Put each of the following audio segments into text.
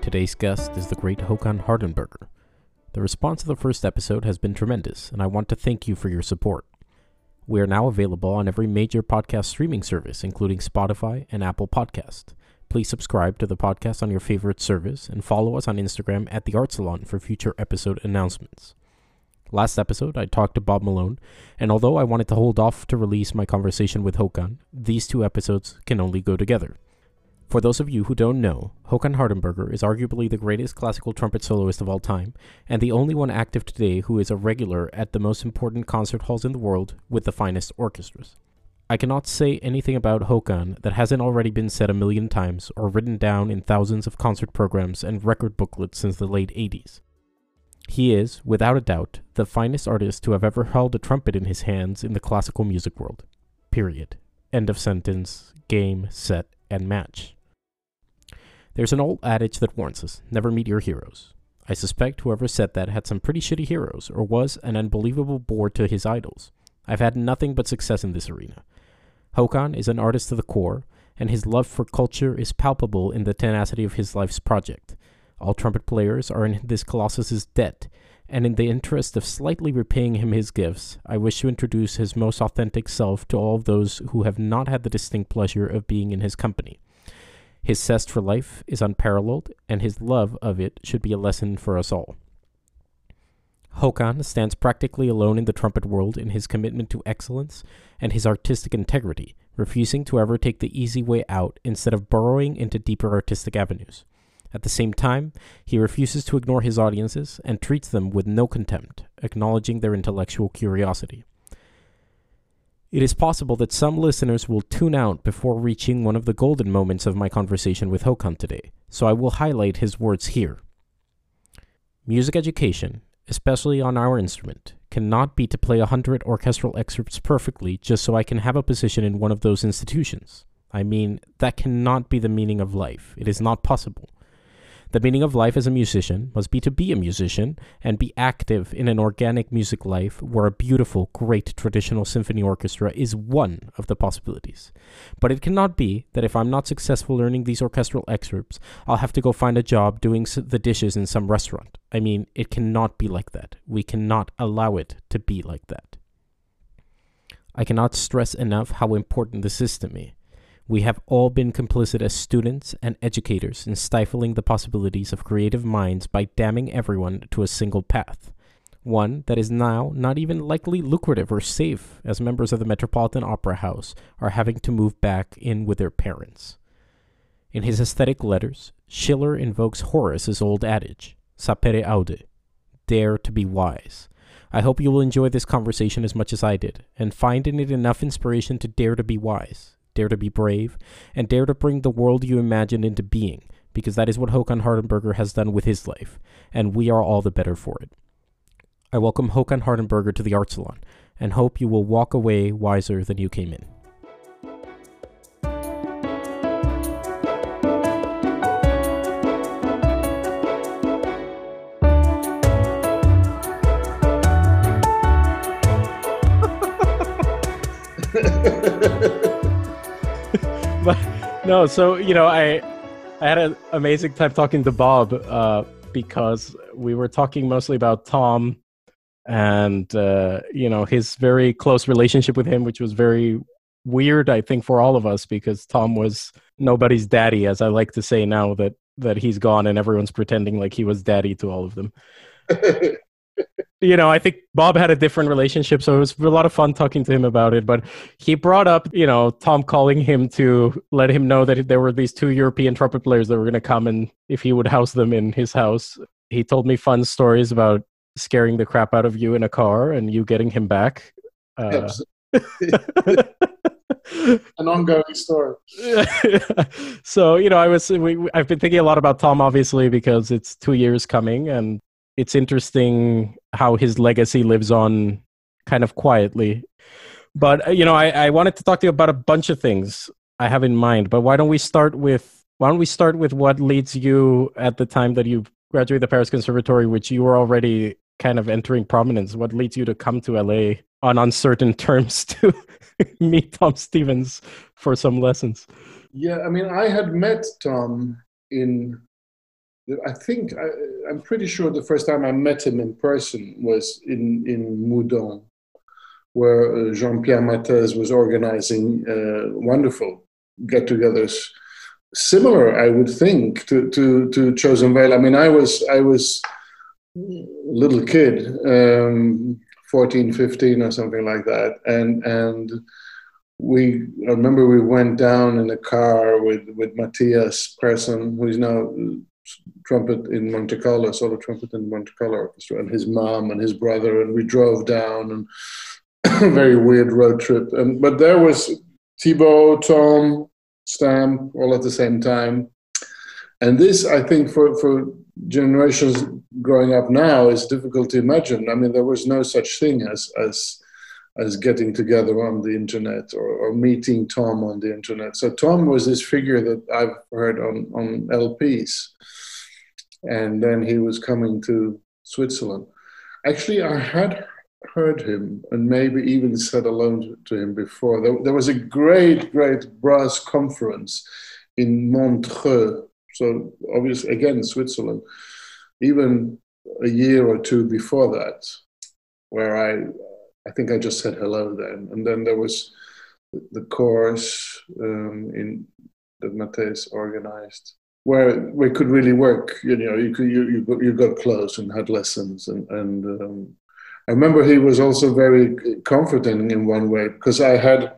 Today's guest is the great Håkan Hardenberger. The response to the first episode has been tremendous, and I want to thank you for your support. We are now available on every major podcast streaming service, including Spotify and Apple Podcast. Please subscribe to the podcast on your favorite service and follow us on Instagram at the Art Salon for future episode announcements. Last episode, I talked to Bob Malone, and although I wanted to hold off to release my conversation with Håkan, these two episodes can only go together. For those of you who don't know, Håkan Hardenberger is arguably the greatest classical trumpet soloist of all time, and the only one active today who is a regular at the most important concert halls in the world with the finest orchestras. I cannot say anything about Håkan that hasn't already been said a million times or written down in thousands of concert programs and record booklets since the late 80s. He is, without a doubt, the finest artist to have ever held a trumpet in his hands in the classical music world. Period. End of sentence, game, set, and match. There's an old adage that warns us never meet your heroes. I suspect whoever said that had some pretty shitty heroes or was an unbelievable bore to his idols. I've had nothing but success in this arena. Håkan is an artist to the core, and his love for culture is palpable in the tenacity of his life's project. All trumpet players are in this colossus's debt, and in the interest of slightly repaying him his gifts, I wish to introduce his most authentic self to all those who have not had the distinct pleasure of being in his company. His zest for life is unparalleled, and his love of it should be a lesson for us all. Håkan stands practically alone in the trumpet world in his commitment to excellence and his artistic integrity, refusing to ever take the easy way out instead of burrowing into deeper artistic avenues. At the same time, he refuses to ignore his audiences and treats them with no contempt, acknowledging their intellectual curiosity. It is possible that some listeners will tune out before reaching one of the golden moments of my conversation with Håkan today, so I will highlight his words here. Music education, especially on our instrument, cannot be to play a hundred orchestral excerpts perfectly just so I can have a position in one of those institutions. I mean, that cannot be the meaning of life. It is not possible. The meaning of life as a musician must be to be a musician and be active in an organic music life where a beautiful, great traditional symphony orchestra is one of the possibilities. But it cannot be that if I'm not successful learning these orchestral excerpts, I'll have to go find a job doing the dishes in some restaurant. I mean, it cannot be like that. We cannot allow it to be like that. I cannot stress enough how important this is to me. We have all been complicit as students and educators in stifling the possibilities of creative minds by damning everyone to a single path. One that is now not even likely lucrative or safe, as members of the Metropolitan Opera House are having to move back in with their parents. In his aesthetic letters, Schiller invokes Horace's old adage, sapere aude, dare to be wise. I hope you will enjoy this conversation as much as I did, and find in it enough inspiration to dare to be wise, dare to be brave, and dare to bring the world you imagine into being, because that is what Håkan Hardenberger has done with his life, and we are all the better for it. I welcome Håkan Hardenberger to the Art Salon, and hope you will walk away wiser than you came in. no, so you know, I I had an amazing time talking to Bob uh, because we were talking mostly about Tom and uh, you know his very close relationship with him, which was very weird, I think, for all of us because Tom was nobody's daddy, as I like to say now that that he's gone and everyone's pretending like he was daddy to all of them. you know, I think Bob had a different relationship, so it was a lot of fun talking to him about it. But he brought up, you know, Tom calling him to let him know that there were these two European trumpet players that were going to come and if he would house them in his house. He told me fun stories about scaring the crap out of you in a car and you getting him back. Uh, An ongoing story. so you know, I was we, I've been thinking a lot about Tom, obviously, because it's two years coming, and it's interesting how his legacy lives on kind of quietly. But uh, you know, I, I wanted to talk to you about a bunch of things I have in mind. But why don't we start with why don't we start with what leads you at the time that you graduated the Paris Conservatory, which you were already kind of entering prominence? What leads you to come to LA on uncertain terms to meet Tom Stevens for some lessons? Yeah, I mean, I had met Tom in, I think, I, am pretty sure the first time I met him in person was in, in Moudon, where uh, Jean Pierre Mathez was organizing uh, wonderful get togethers. Similar, I would think, to, to, to Chosen Vale. I mean, I was, I was a little kid, um, 14, 15 or something like that. And, and we I remember we went down in a car with with Matthias Persson, who is now trumpet in Monte Carlo, solo trumpet in Monte Carlo Orchestra, and his mom and his brother, and we drove down and very weird road trip. And but there was Thibaud, Tom, Stamp, all at the same time. And this, I think, for, for generations growing up now, is difficult to imagine. I mean, there was no such thing as as as getting together on the internet or, or, meeting Tom on the internet. So Tom was this figure that I've heard on, on LPs. And then he was coming to Switzerland. Actually, I had heard him and maybe even said hello to him before. There, there was a great, great brass conference in Montreux. So obviously, again, Switzerland, even a year or two before that, where I I think I just said hello then. And then there was the course um, in that Matthias organized where we could really work. You know, you could you you got, you got close and had lessons, and and um, I remember he was also very comforting in one way because I had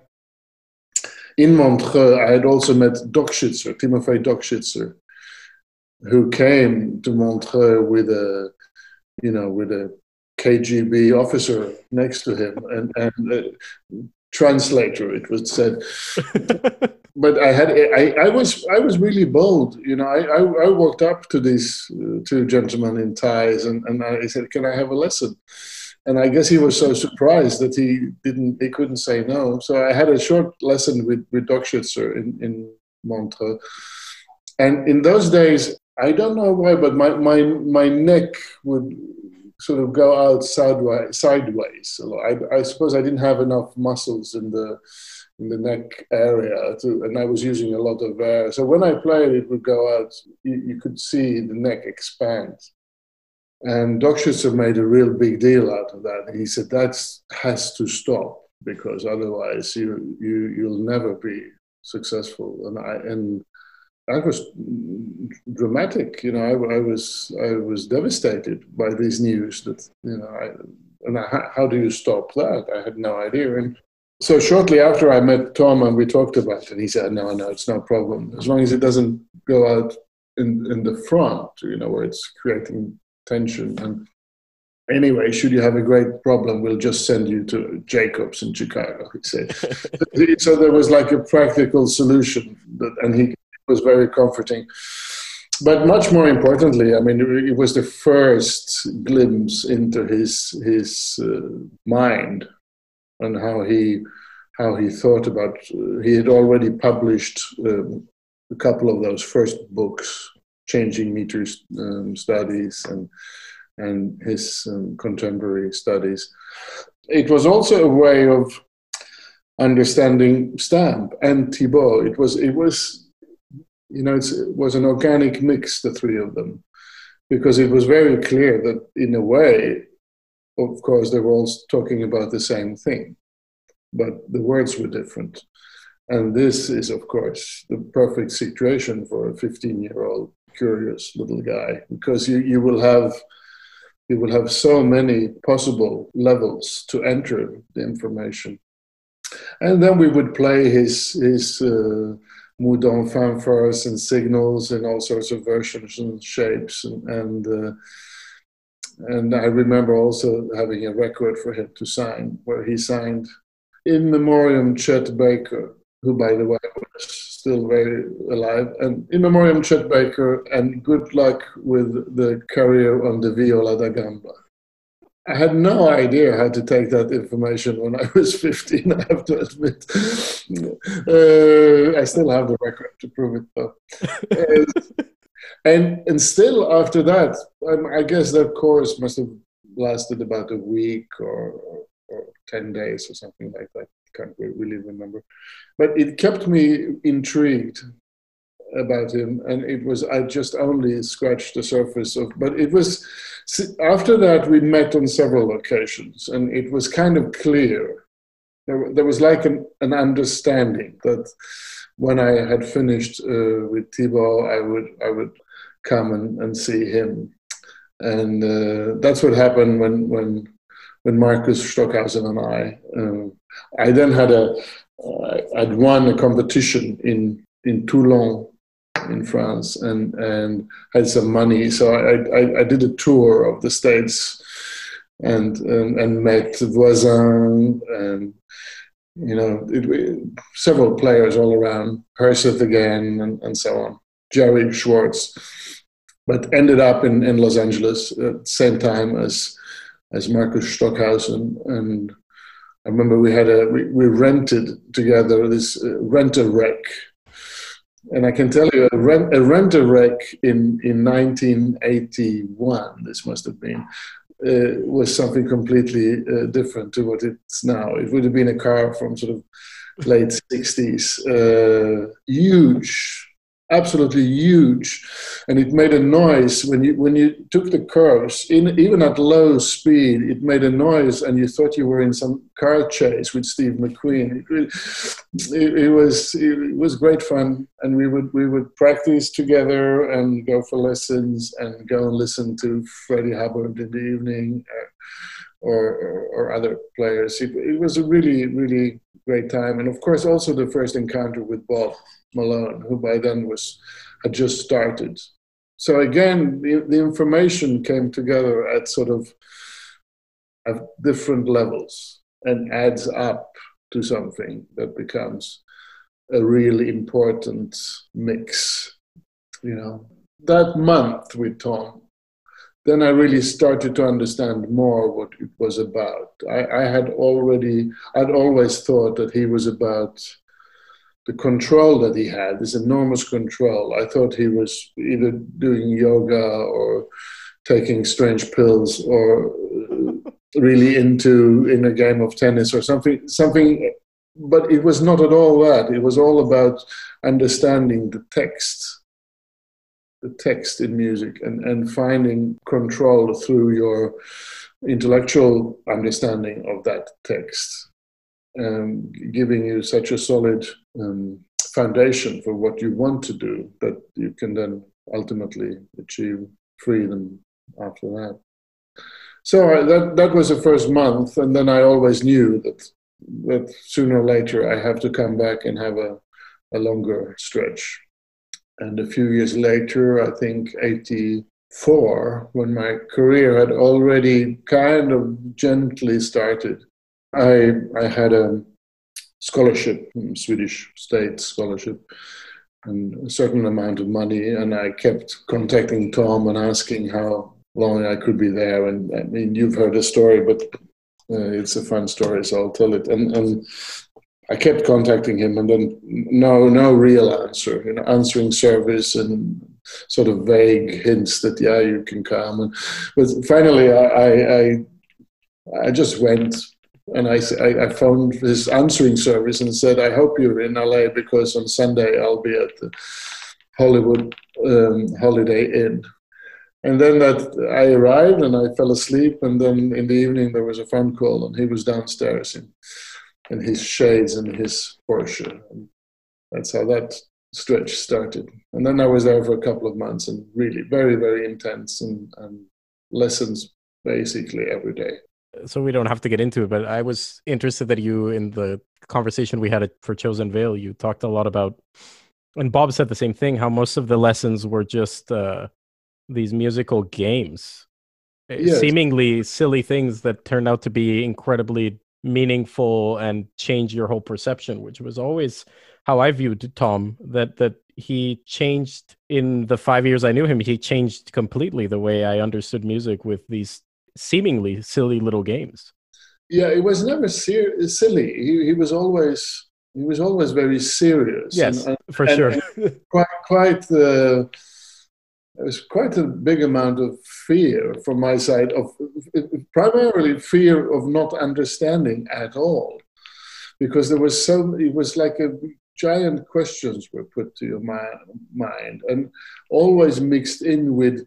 in Montreux I had also met Dokshizer, Timofey Dokshizer, who came to Montreux with a you know with a KGB officer next to him and, and uh, translator, it was said. but I had I, I was I was really bold, you know. I, I, I walked up to these uh, two gentlemen in ties and, and I said, "Can I have a lesson?" And I guess he was so surprised that he didn't he couldn't say no. So I had a short lesson with with Dokshizer in in Montreux. And in those days, I don't know why, but my my my neck would sort of go out sideways. sideways. So I, I, suppose I didn't have enough muscles in the in the neck area, to, and I was using a lot of air. So when I played, it would go out. You, you could see the neck expand. And Dokshizer made a real big deal out of that. He said that has to stop because otherwise you you you'll never be successful. And I and that was dramatic. You know, I, I, was I was devastated by this news. That you know, I, and I, how do you stop that? I had no idea. And so shortly after I met Tom and we talked about it, And he said, "No, no, it's no problem as long as it doesn't go out in in the front. You know, where it's creating tension and." Anyway, should you have a great problem, we'll just send you to Jacobs in Chicago. He said. so there was like a practical solution, that, and he was very comforting. But much more importantly, I mean, it was the first glimpse into his his uh, mind and how he how he thought about. Uh, he had already published um, a couple of those first books, changing meters um, studies and and his um, contemporary studies. It was also a way of understanding Stamp and Thibaud. It was it was you know, it was an organic mix, the three of them, because it was very clear that, in a way, of course, they were all talking about the same thing, but the words were different. And this is, of course, the perfect situation for a 15 year old curious little guy, because you, you will have you will have so many possible levels to enter the information. And then we would play his his uh, Moudon fanfares and signals and all sorts of versions and shapes. And, and, uh, and I remember also having a record for him to sign, where he signed in memoriam Chet Baker, who, by the way, was still very alive. And in memoriam Chet Baker, and good luck with the career on the viola da gamba. I had no idea how to take that information when I was 15, I have to admit. Uh, I still have the record to prove it, though. uh, and, and still, after that, um, I guess that course must have lasted about a week or, or 10 days or something like that. Can't really remember. But it kept me intrigued about him, and it was I just only scratched the surface of. But it was after that we met on several occasions, and it was kind of clear. There, there was like an, an understanding that when I had finished uh, with Thibaud, I would I would come and, and see him, and uh, that's what happened when when when Markus Stockhausen and I. Um, I then had a uh, I'd won a competition in in Toulon in France and and had some money, so I I, I did a tour of the states and and, and met Voisin and you know, it, several players all around, Herseth again, and, and so on, Jerry Schwarz, but ended up in, in Los Angeles at the same time as as Markus Stockhausen. And I remember we had a we, we rented together this uh, rent a wreck. And I can tell you, a rent a rent a wreck in in 1981. This must have been uh, was something completely uh, different to what it's now. It would have been a car from sort of late 60s, uh, huge, absolutely huge, and it made a noise when you when you took the curves. In even at low speed, it made a noise, and you thought you were in some car chase with Steve McQueen. It, it, it was it was great fun, and we would we would practice together and go for lessons and go and listen to Freddie Hubbard in the evening. Uh, or, or, or, other players. It, it was a really, really great time. And of course, also the first encounter with Bob Malone, who by then was had just started. So again, the, the information came together at sort of at different levels and adds up to something that becomes a really important mix. You know, that month with Tom, then I really started to understand more what it was about. I, I had already, I'd always thought that he was about the control that he had, this enormous control. I thought he was either doing yoga or taking strange pills or really into in a game of tennis or something something but it was not at all that it was all about understanding the text the text in music and, and finding control through your intellectual understanding of that text um, giving you such a solid um, foundation for what you want to do that you can then ultimately achieve freedom after that. So I, that that was the first month, and then I always knew that that sooner or later I have to come back and have a, a longer stretch. And a few years later, I think 84, when my career had already kind of gently started, I, I had a scholarship, Swedish state scholarship, and a certain amount of money. And I kept contacting Tom and asking how long I could be there. And I mean, you've heard the story, but uh, it's a fun story, so I'll tell it. And, and I kept contacting him, and then no, no real answer. You know, answering service and sort of vague hints that yeah, you can come. And, but finally, I, I, I just went and I, I, phoned his answering service and said, I hope you're in LA because on Sunday I'll be at the Hollywood um, Holiday Inn. And then that I arrived and I fell asleep. And then in the evening there was a phone call and he was downstairs in, in his shades and his Porsche. And that's how that stretch started. And then I was there for a couple of months and really very, very intense and, and lessons basically every day so we don't have to get into it, but I was interested that you, in the conversation we had for Chosen Vale, you talked a lot about, and Bob said the same thing, how most of the lessons were just uh, these musical games, eh, yes. seemingly silly things that turned out to be incredibly meaningful and change your whole perception, which was always how I viewed Tom. That that he changed in the five years I knew him. He changed completely the way I understood music with these seemingly silly little games. Yeah, it was never ser- silly. He, he was always he was always very serious. Yes, and, and, for and, sure. quite quite uh, there was quite a big amount of fear from my side of primarily fear of not understanding at all because there was so it was like a giant questions were put to your mind and always mixed in with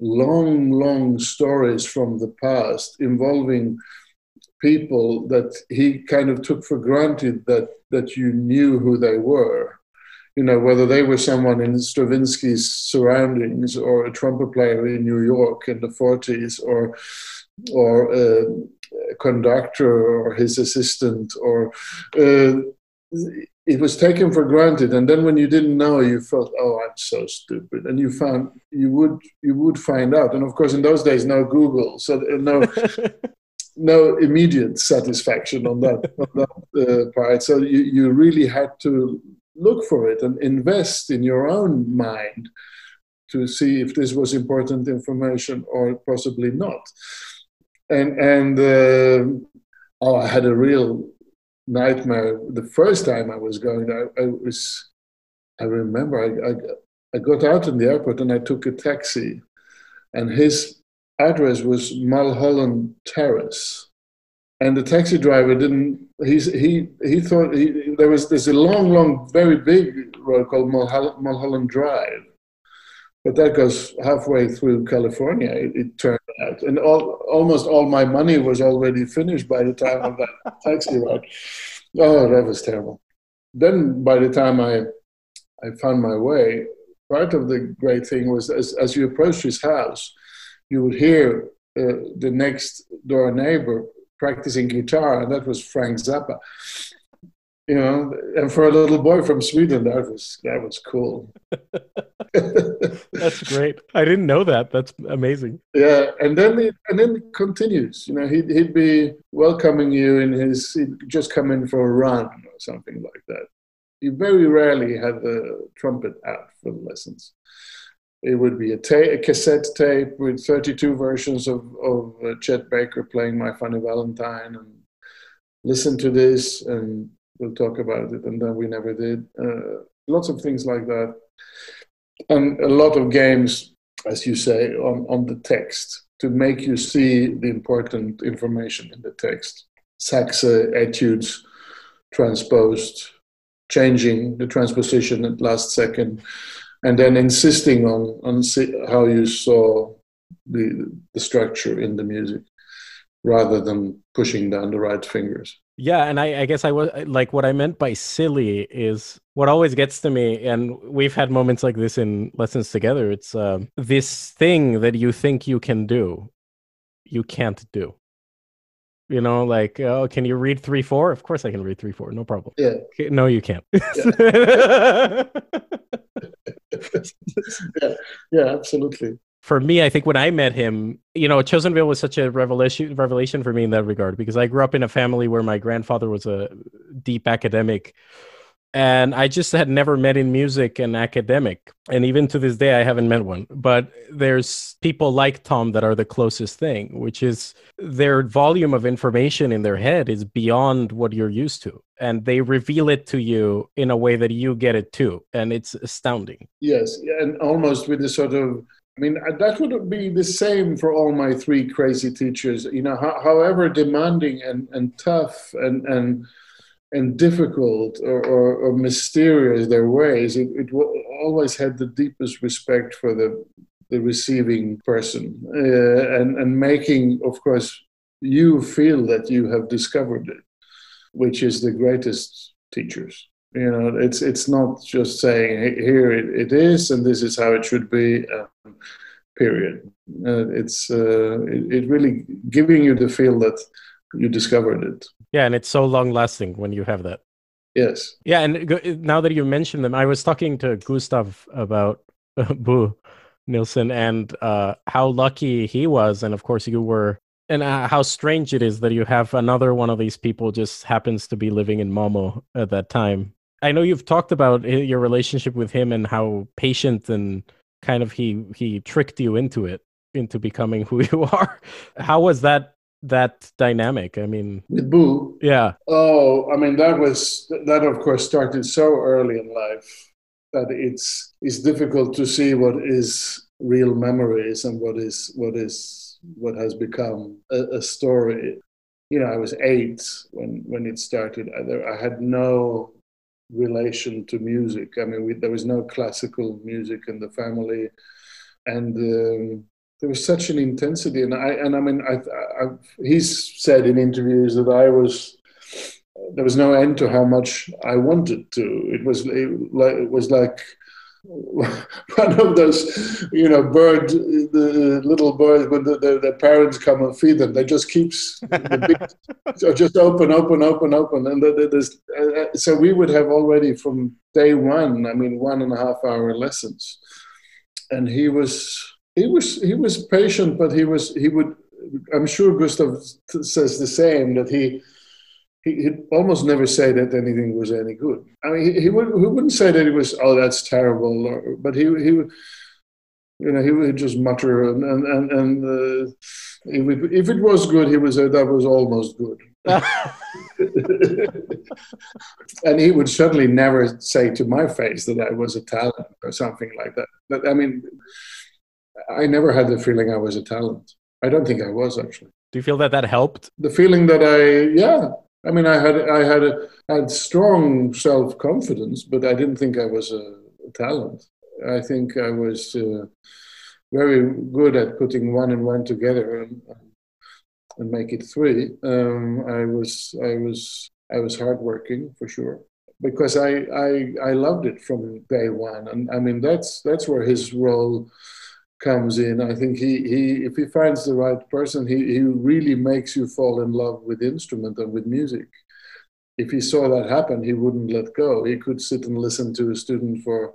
long, long stories from the past involving people that he kind of took for granted that, that you knew who they were. You know, whether they were someone in Stravinsky's surroundings or a trumpet player in New York in the 40s or, or a conductor or his assistant or uh, it was taken for granted. And then when you didn't know you felt oh i'm so stupid. And you found you would you would find out. And of course in those days no google so uh, no no immediate satisfaction on that, on that uh, part. So you, you really had to look for it and invest in your own mind to see if this was important information or possibly not. And and uh, oh i had a real nightmare. The first time I was going, I, I was, I remember I, I, I, got out in the airport and I took a taxi, and his address was Mulholland Terrace, and the taxi driver didn't. He's, he he thought he, there was there's a long, long, very big road called Mulholland, Mulholland Drive, but that goes halfway through California. It, it turned out, and all, almost all my money was already finished by the time of that taxi ride. Oh, that was terrible. Then, by the time I I found my way, part of the great thing was as as you approached his house, you would hear uh, the next door neighbor practicing guitar, and that was Frank Zappa you know, and for a little boy from Sweden, that was that was cool. That's great. I didn't know that. That's amazing. Yeah, and then it, and then it continues. You know, he'd he'd be welcoming you in his. He'd just come in for a run or something like that. He very rarely had the trumpet out for the lessons. It would be a, ta- a cassette tape with 32 versions of, of uh, Chet Baker playing My Funny Valentine and listen to this and we'll talk about it. And then we never did. Uh, lots of things like that. And a lot of games, as you say, on, on the text to make you see the important information in the text. Sachse etudes transposed, changing the transposition at last second, and then insisting on, on how you saw the, the structure in the music rather than pushing down the right fingers. Yeah, and I, I guess I was like what I meant by silly is what always gets to me, and we've had moments like this in lessons together. It's uh, this thing that you think you can do, you can't do. You know, like, oh, can you read three four? Of course, I can read three four, no problem. Yeah. No, you can't. Yeah. yeah, yeah, absolutely for me, I think when I met him, you know, Chosen Vale was such a revelation revelation for me in that regard because I grew up in a family where my grandfather was a deep academic and I just had never met in music an academic. And even to this day, I haven't met one. But there's people like Tom that are the closest thing, which is their volume of information in their head is beyond what you're used to. And they reveal it to you in a way that you get it too. And it's astounding. Yes. And almost with a sort of I mean, that would be the same for all my three crazy teachers. You know, ho- however demanding and, and tough and, and, and difficult or, or, or mysterious their ways, it, it always had the deepest respect for the, the receiving person uh, and, and making, of course, you feel that you have discovered it, which is the greatest teachers. You know, it's it's not just saying here it, it is and this is how it should be. Um, period. Uh, it's uh, it, it really giving you the feel that you discovered it. Yeah, and it's so long lasting when you have that. Yes. Yeah, and now that you mentioned them, I was talking to Gustav about uh, Bo Nilsson and uh, how lucky he was, and of course you were, and uh, how strange it is that you have another one of these people just happens to be living in Malmo at that time, I know you've talked about your relationship with him and how patient and kind of he he tricked you into it, into becoming who you are. How was that that dynamic? I mean, with Bo, yeah. Oh, I mean that was that of course started so early in life that it's it's difficult to see what is real memories and what is what is what has become a, a story. You know, I was eight when when it started. I, I had no relation to music. I mean, we, there was no classical music in the family, and um, there was such an intensity. And I and I mean, I, I, he's said in interviews that I was there was no end to how much I wanted to. It was like. it was like one of those, you know, bird, the little birds when the, the, the, parents come and feed them, they just keeps the so just open, open, open, open, and there's, uh, so we would have already from day one. I mean, one and a half hour lessons, and he was he was he was patient, but he was he would. I'm sure Gustav says the same that he he, would almost never say that anything was any good. I mean, he, he, would, he wouldn't say that it was, oh, that's terrible, or, but he, he would, you know, he would just mutter and, and, and, and uh, would, if it was good, he would say that was almost good. and he would certainly never say to my face that I was a talent or something like that. But I mean, I never had the feeling I was a talent. I don't think I was actually. Do you feel that that helped? The feeling that I, yeah, I mean, I had I had a, had strong self confidence, but I didn't think I was a, talent. I think I was uh, very good at putting one and one together and, and make it three. Um, I was I was I was hardworking for sure because I, I I loved it from day one, and I mean that's that's where his role comes in. I think he, he if he finds the right person, he, he really makes you fall in love with instrument and with music. If he saw that happen, he wouldn't let go. He could sit and listen to a student for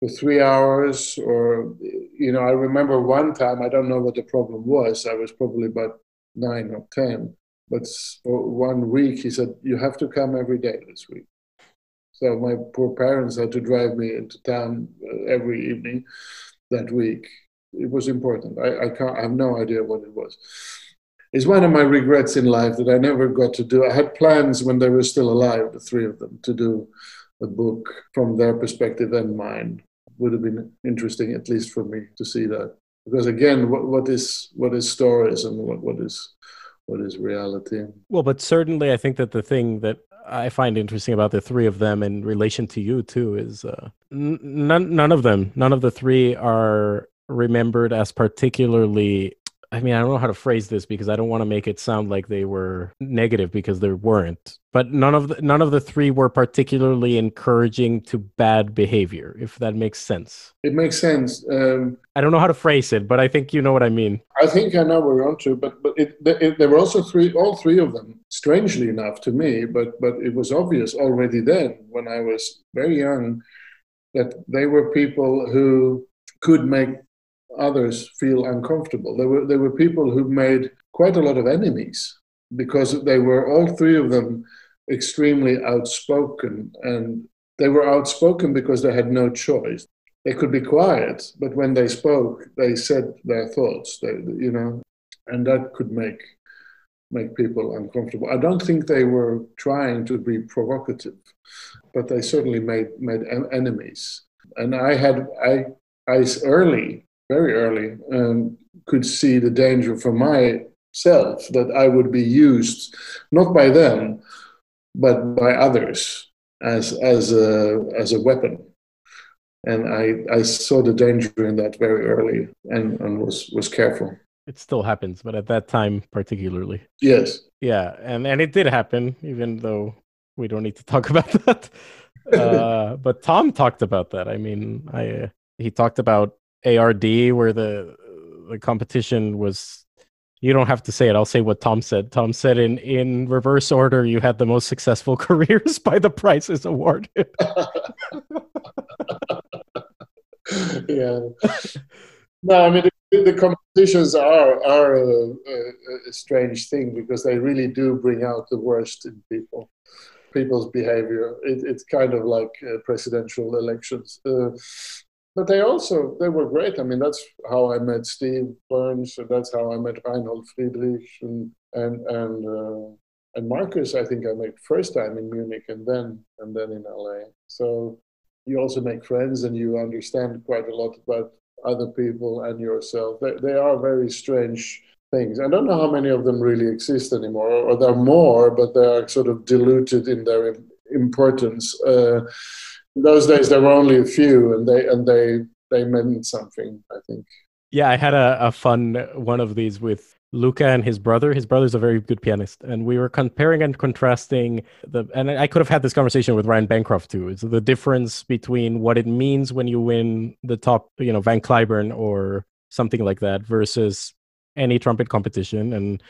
for three hours, or you know, I remember one time. I don't know what the problem was. I was probably about nine or ten, but for one week he said, "You have to come every day this week." So my poor parents had to drive me into town uh, every evening that week it was important. I, I can't. I have no idea what it was. It's one of my regrets in life that I never got to do. I had plans when they were still alive, the three of them, to do a book from their perspective and mine. Would have been interesting, at least for me, to see that. Because again, what, what is what is stories and what, what is what is reality? Well, but certainly, I think that the thing that I find interesting about the three of them in relation to you too is uh, n- none none of them, none of the three are remembered as particularly I mean, I don't know how to phrase this because I don't want to make it sound like they were negative because they weren't. But none of the, none of the three were particularly encouraging to bad behavior, if that makes sense. It makes sense. Um, I don't know how to phrase it, but I think you know what I mean. I think I know where you're onto. But but it, it, there were also three, all three of them. Strangely enough to me, but but it was obvious already then when I was very young that they were people who could make others feel uncomfortable. There were, there were people who made quite a lot of enemies because they were, all three of them, extremely outspoken. And they were outspoken because they had no choice. They could be quiet, but when they spoke, they said their thoughts, they, you know, and that could make make people uncomfortable. I don't think they were trying to be provocative, but they certainly made made enemies. And I had I I early very early um, could see the danger for myself that I would be used not by them but by others as as a as a weapon. And I, I saw the danger in that very early and, and was was careful. It still happens but at that time particularly. Yes. Yeah and and it did happen even though we don't need to talk about that. Uh, but tom talked about that. I mean i uh, he talked about ARD where the the competition was you don't have to say it. I'll say what Tom said. Tom said in in reverse order you had the most successful careers by the prizes awarded. yeah. No, I mean the, the competitions are are a, a, a, strange thing because they really do bring out the worst in people, people's behavior. It, it's kind of like uh, presidential elections. Uh, but they also they were great. I mean, that's how I met Steve Burns, that's how I met Reinhold Friedrich and and and uh, and Markus. I think I met first time in Munich, and then and then in LA. So you also make friends, and you understand quite a lot about other people and yourself. They, they are very strange things. I don't know how many of them really exist anymore, or there are more, but they are sort of diluted in their importance. Uh, in those days, there were only a few, and they and they they meant something. I think. Yeah, I had a, a fun one of these with Luca and his brother. His brother's a very good pianist, and we were comparing and contrasting the. And I could have had this conversation with Ryan Bancroft too. It's the difference between what it means when you win the top, you know, Van Cliburn or something like that, versus any trumpet competition. And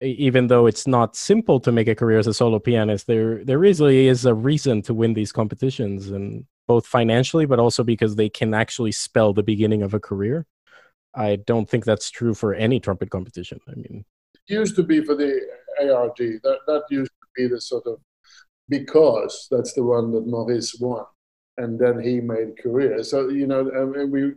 even though it's not simple to make a career as a solo pianist, there there really is a reason to win these competitions, and both financially, but also because they can actually spell the beginning of a career. I don't think that's true for any trumpet competition. I mean, it used to be for the ARD. That that used to be the sort of because that's the one that Maurice won, and then he made career. So you know, I mean, we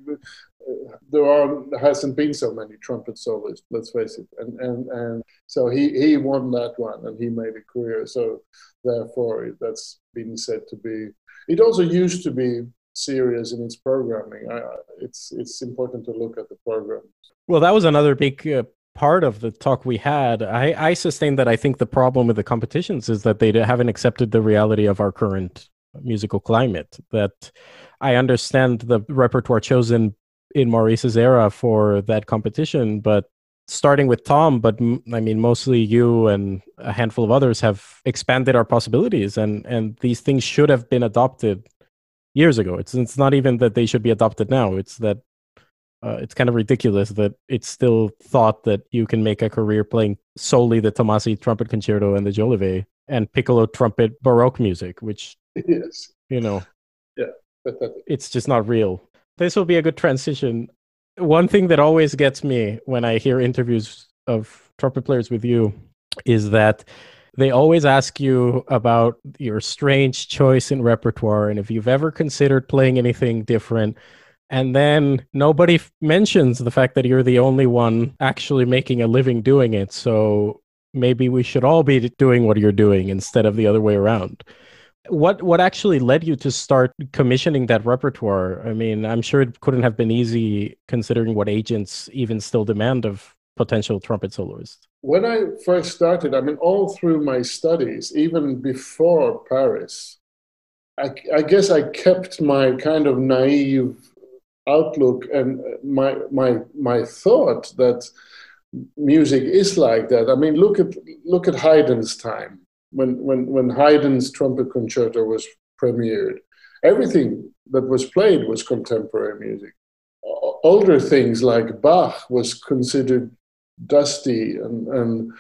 there are there hasn't been so many trumpet solos. Let's face it, and and and so he he won that one, and he made a career. So therefore, that's been said to be. It also used to be serious in its programming. I, it's it's important to look at the program. Well, that was another big uh, part of the talk we had. I, I sustain that I think the problem with the competitions is that they haven't accepted the reality of our current musical climate. That I understand the repertoire chosen in Maurice's era for that competition, but starting with Tom, but I mean, mostly you and a handful of others have expanded our possibilities, and and these things should have been adopted years ago. It's it's not even that they should be adopted now. It's that uh, it's kind of ridiculous that it's still thought that you can make a career playing solely the Tomasi trumpet concerto and the Jolivet and piccolo trumpet baroque music, which yes, you know, yeah, it's just not real. This will be a good transition. One thing that always gets me when I hear interviews of trumpet players with you is that they always ask you about your strange choice in repertoire and if you've ever considered playing anything different. And then nobody f- mentions the fact that you're the only one actually making a living doing it. So maybe we should all be doing what you're doing instead of the other way around. What what actually led you to start commissioning that repertoire? I mean, I'm sure it couldn't have been easy considering what agents even still demand of potential trumpet soloists when I first started, I mean, all through my studies, even before Paris, I, I, guess I kept my kind of naive outlook and my my my thought that music is like that. I mean, look at look at Haydn's time when when when Haydn's trumpet concerto was premiered. Everything that was played was contemporary music. Older things like Bach was considered dusty and and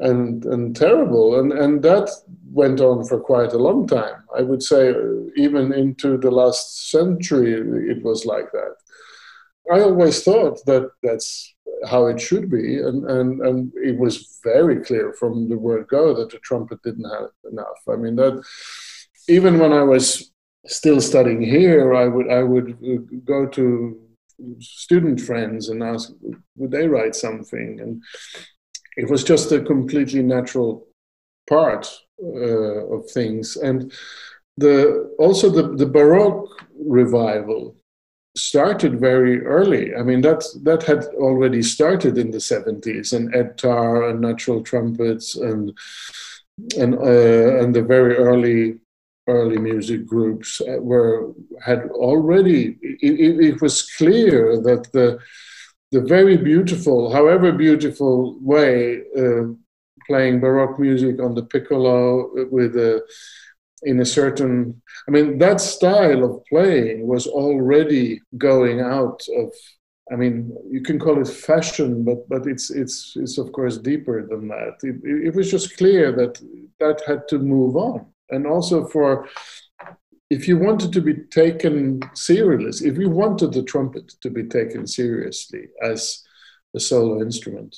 and and terrible and and that went on for quite a long time i would say uh, even into the last century it was like that i always thought that that's how it should be and and and it was very clear from the word go that the trumpet didn't have enough. I mean that even when i was still studying here i would i would go to student friends and ask would they write something? And it was just a completely natural part uh, of things. And the also the, the baroque revival started very early. I mean that that had already started in the 70s and ed tarr and natural trumpets and and uh, and the very early early music groups uh, were had already it, it, was clear that the the very beautiful however beautiful way uh, playing baroque music on the piccolo with a in a certain i mean that style of playing was already going out of i mean you can call it fashion but but it's it's it's of course deeper than that. It, it was just clear that that had to move on. And also for if you wanted to be taken seriously, if you wanted the trumpet to be taken seriously as a solo instrument,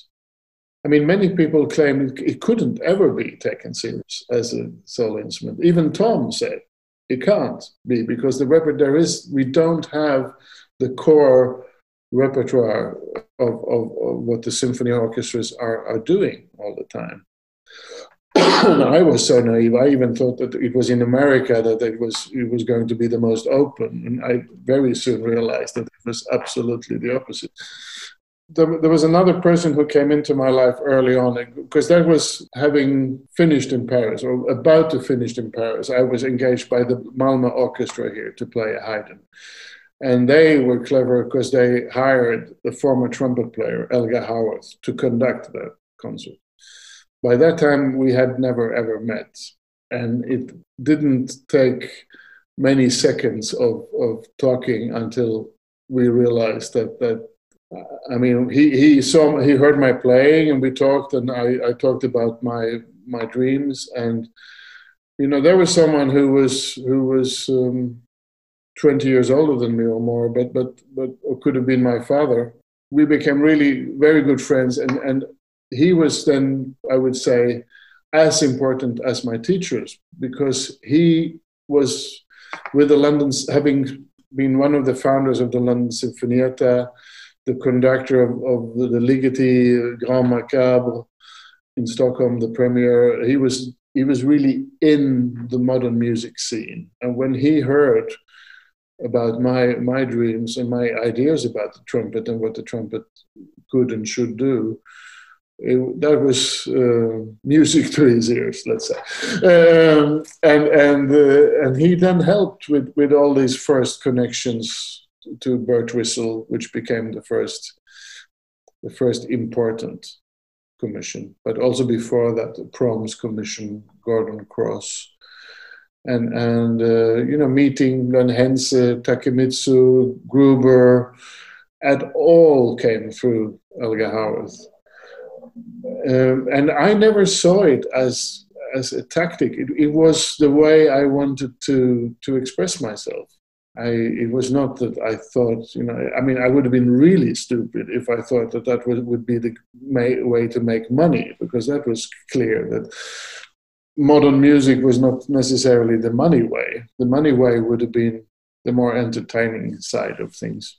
I mean, many people claim it couldn't ever be taken serious as a solo instrument. Even Tom said it can't be because the repertoire is we don't have the core repertoire of, of, of what the symphony orchestras are, are doing all the time. I was so naive. I even thought that it was in America that it was it was going to be the most open, and I very soon realized that it was absolutely the opposite. There, there, was another person who came into my life early on because that was having finished in Paris or about to finish in Paris. I was engaged by the Malmö Orchestra here to play Haydn. And they were clever because they hired the former trumpet player, Elgar Howarth, to conduct that concert. By that time, we had never ever met. And it didn't take many seconds of, of talking until we realized that, that I mean, he, he saw, he heard my playing and we talked and I, I talked about my, my dreams. And, you know, there was someone who was, who was, um, 20 years older than me or more, but but but could have been my father. We became really very good friends, and and he was then I would say as important as my teachers because he was with the London having been one of the founders of the London Sinfonietta, the conductor of, of the, the Ligeti Grand Macabre in Stockholm, the premier. He was he was really in the modern music scene, and when he heard about my my dreams and my ideas about the trumpet and what the trumpet could and should do. It, that was uh, music to his ears, let's say, um, and and uh, and he then helped with with all these first connections to Birtwistle, which became the first the first important commission. But also before that, the Proms Commission, Gordon Crosse, and and uh, you know meeting Glenn Henze, Takemitsu, Gruber, and all came through Elgar Howarth. Um, and I never saw it as as a tactic. It, it, was the way I wanted to to express myself. I, it was not that I thought, you know, I mean, I would have been really stupid if I thought that that would, would be the way to make money, because that was clear that modern music was not necessarily the money way. The money way would have been the more entertaining side of things.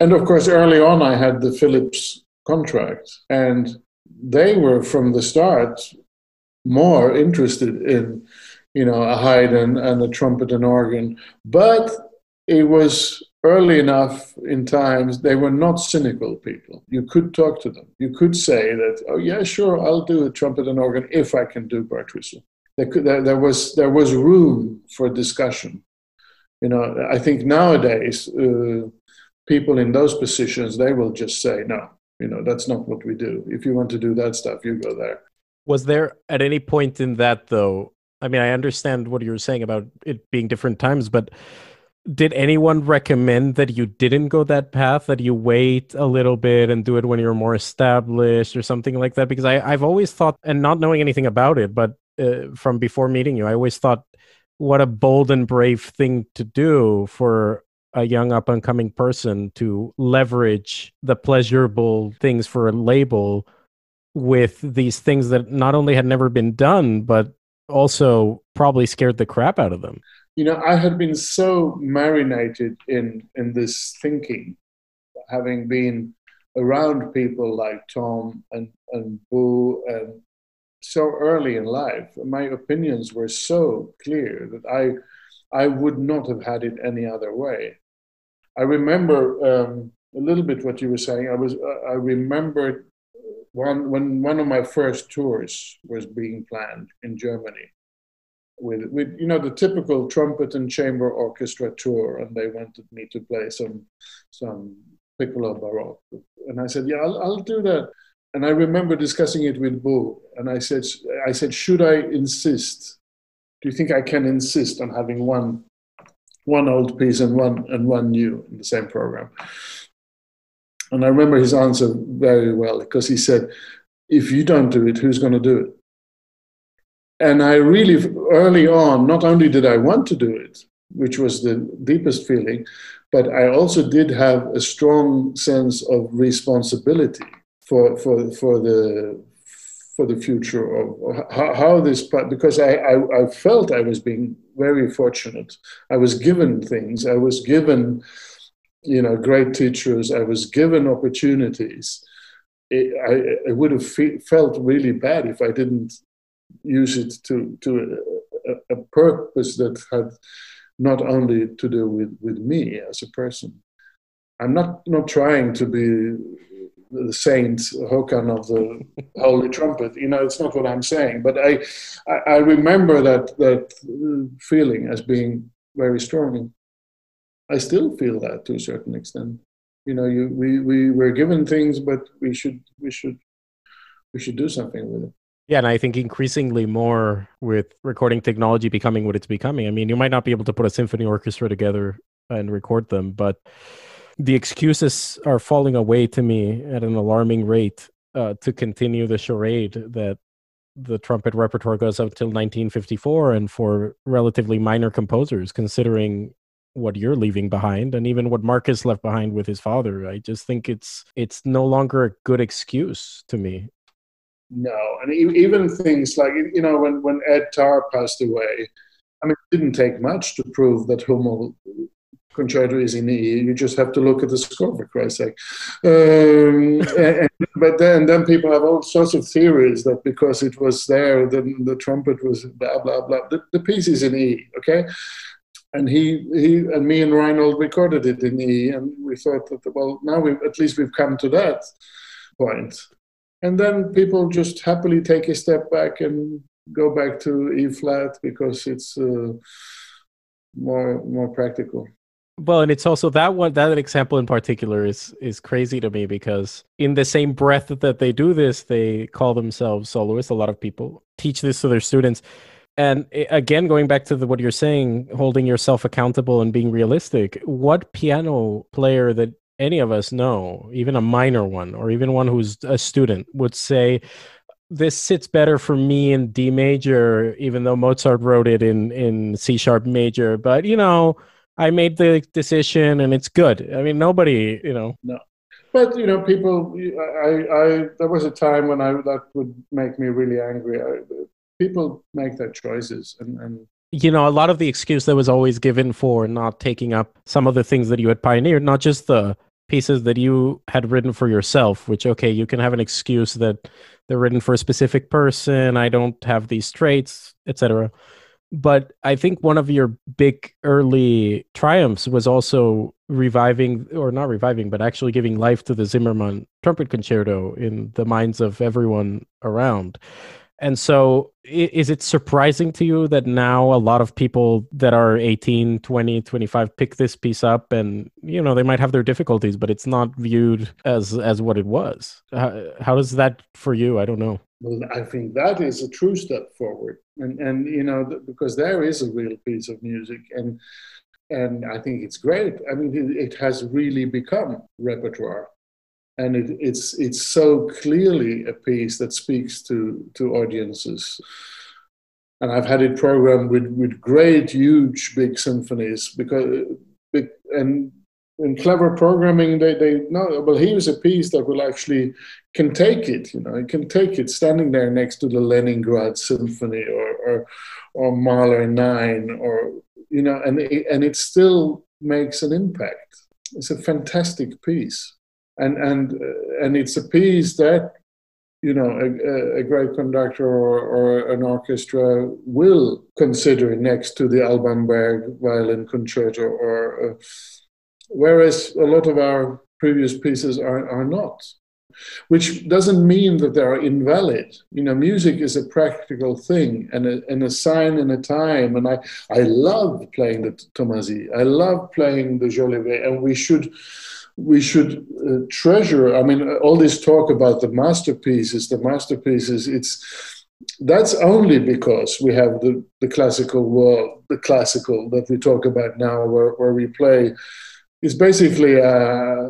And of course, early on, I had the Philips contract, and they were from the start more interested in, you know, a Haydn and a trumpet and organ. But it was early enough in times, they were not cynical people. You could talk to them. You could say that, oh, yeah, sure, I'll do a trumpet and organ if I can do Birtwistle. There, could, there, there, was, there was room for discussion. You know, I think nowadays, uh, people in those positions, they will just say, no, you know, that's not what we do. If you want to do that stuff, you go there. Was there at any point in that, though? I mean, I understand what you're saying about it being different times, but did anyone recommend that you didn't go that path that you wait a little bit and do it when you're more established or something like that? Because I, i've always thought and not knowing anything about it but uh, from before meeting you i always thought what a bold and brave thing to do for a young up and coming person to leverage the pleasurable things for a label with these things that not only had never been done but also probably scared the crap out of them you know, I had been so marinated in in this thinking, having been around people like Tom and and Bo and so early in life. My opinions were so clear that I I would not have had it any other way. I remember um, a little bit what you were saying. I was uh, I remembered one when one of my first tours was being planned in Germany with with you know the typical trumpet and chamber orchestra tour, and they wanted me to play some some piccolo baroque, and I said, yeah, I'll, I'll do that. And I remember discussing it with Bo, and I said, I said, should I insist? Do you think I can insist on having one one old piece and one and one new in the same program? And I remember his answer very well because he said, if you don't do it, who's going to do it? And I really, early on, not only did I want to do it, which was the deepest feeling, but I also did have a strong sense of responsibility for, for, for, the, for the future of how, how this, because I, I, I felt I was being very fortunate. I was given things, I was given you know, great teachers, I was given opportunities. It, I, I would have fe- felt really bad if I didn't use it to, to a, a, purpose that had not only to do with, with me as a person. I'm not not trying to be the saint Håkan of the holy trumpet. You know, it's not what I'm saying, but I, I, I remember that that feeling as being very strong. I still feel that to a certain extent. You know, you we we were given things, but we should we should we should do something with it. Yeah, and I think increasingly more with recording technology becoming what it's becoming. I mean, you might not be able to put a symphony orchestra together and record them, but the excuses are falling away to me at an alarming rate uh, to continue the charade that the trumpet repertoire goes up until 1954 and for relatively minor composers considering what you're leaving behind and even what Markus left behind with his father I just think it's it's no longer a good excuse to me no and even things like you know when when Ed Tarr passed away I mean it didn't take much to prove that Hummel concerto is in E. You just have to look at the score, for Christ's sake. Um, and, but then, then people have all sorts of theories that because it was there, then the trumpet was blah blah blah. The, the piece is in E, okay. And he, he and me and Reinhold recorded it in E, and we thought that well, now we at least we've come to that point. And then people just happily take a step back and go back to E flat because it's uh, more more practical. Well, and it's also that one that example in particular is is crazy to me because in the same breath that they do this, they call themselves soloists. A lot of people teach this to their students. And eh, again, going back to the, what you're saying, holding yourself accountable and being realistic, what piano player that any of us know, even a minor one or even one who's a student, would say, this sits better for me in D major, even though Mozart wrote it in, in C sharp major. But, you know, I made the decision and it's good. I mean, nobody, you know. No. But, you know, people, I, I, there was a time when I, that would make me really angry. I, people make their choices and, and you know, a lot of the excuse that was always given for not taking up some of the things that you had pioneered, not just the pieces that you had written for yourself, which, okay, you can have an excuse that they're written for a specific person, I don't have these traits, etc but I think one of your big early triumphs was also reviving, or not reviving, but actually giving life to the Zimmermann trumpet concerto in the minds of everyone around. And so, is it surprising to you that now a lot of people that are 18, 20, 25 pick this piece up and, you know, they might have their difficulties, but it's not viewed as as what it was? How, is that for you? I don't know. Well, I think that is a true step forward, and and you know because there is a real piece of music, and and I think it's great. I mean, it, it has really become repertoire, and it, it's it's so clearly a piece that speaks to to audiences. And I've had it programmed with with great, huge, big symphonies because and in clever programming, they, they know, well, here's a piece that will actually can take it, you know, it can take it standing there next to the Leningrad Symphony or, or, or Mahler 9 or, you know, and it, and it still makes an impact. It's a fantastic piece. And, and, and it's a piece that, you know, a, a great conductor or, or an orchestra will consider next to the Alban Berg violin concerto or uh, whereas a lot of our previous pieces are, are not which doesn't mean that they are invalid. You know, music is a practical thing and a, and a sign and a time. And I, I love playing the Tomasi. I love playing the Jolivet, and we should we should uh, treasure. I mean, all this talk about the masterpieces, the masterpieces. It's that's only because we have the, the classical world, the classical that we talk about now, where, where we play it's basically a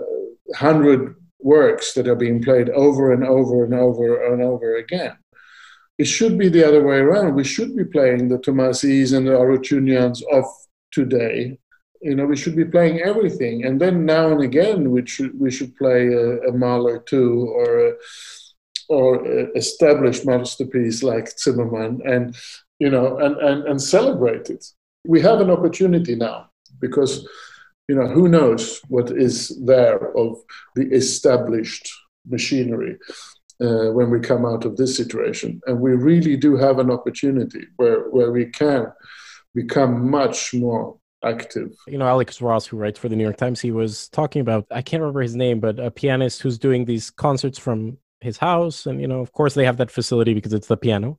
hundred works that are being played over and over and over and over again. It should be the other way around. We should be playing the Tomasis and the Arutyunians of today. You know, we should be playing everything, and then now and again we should we should play a, a Mahler two or a, or a established masterpiece like Zimmermann, and you know, and, and and celebrate it. We have an opportunity now because you know, who knows what is there of the established machinery uh, when we come out of this situation. And we really do have an opportunity where, where we can become much more active. You know, Alex Ross, who writes for the New York Times, he was talking about, I can't remember his name, but a pianist who's doing these concerts from his house. And, you know, of course, they have that facility because it's the piano.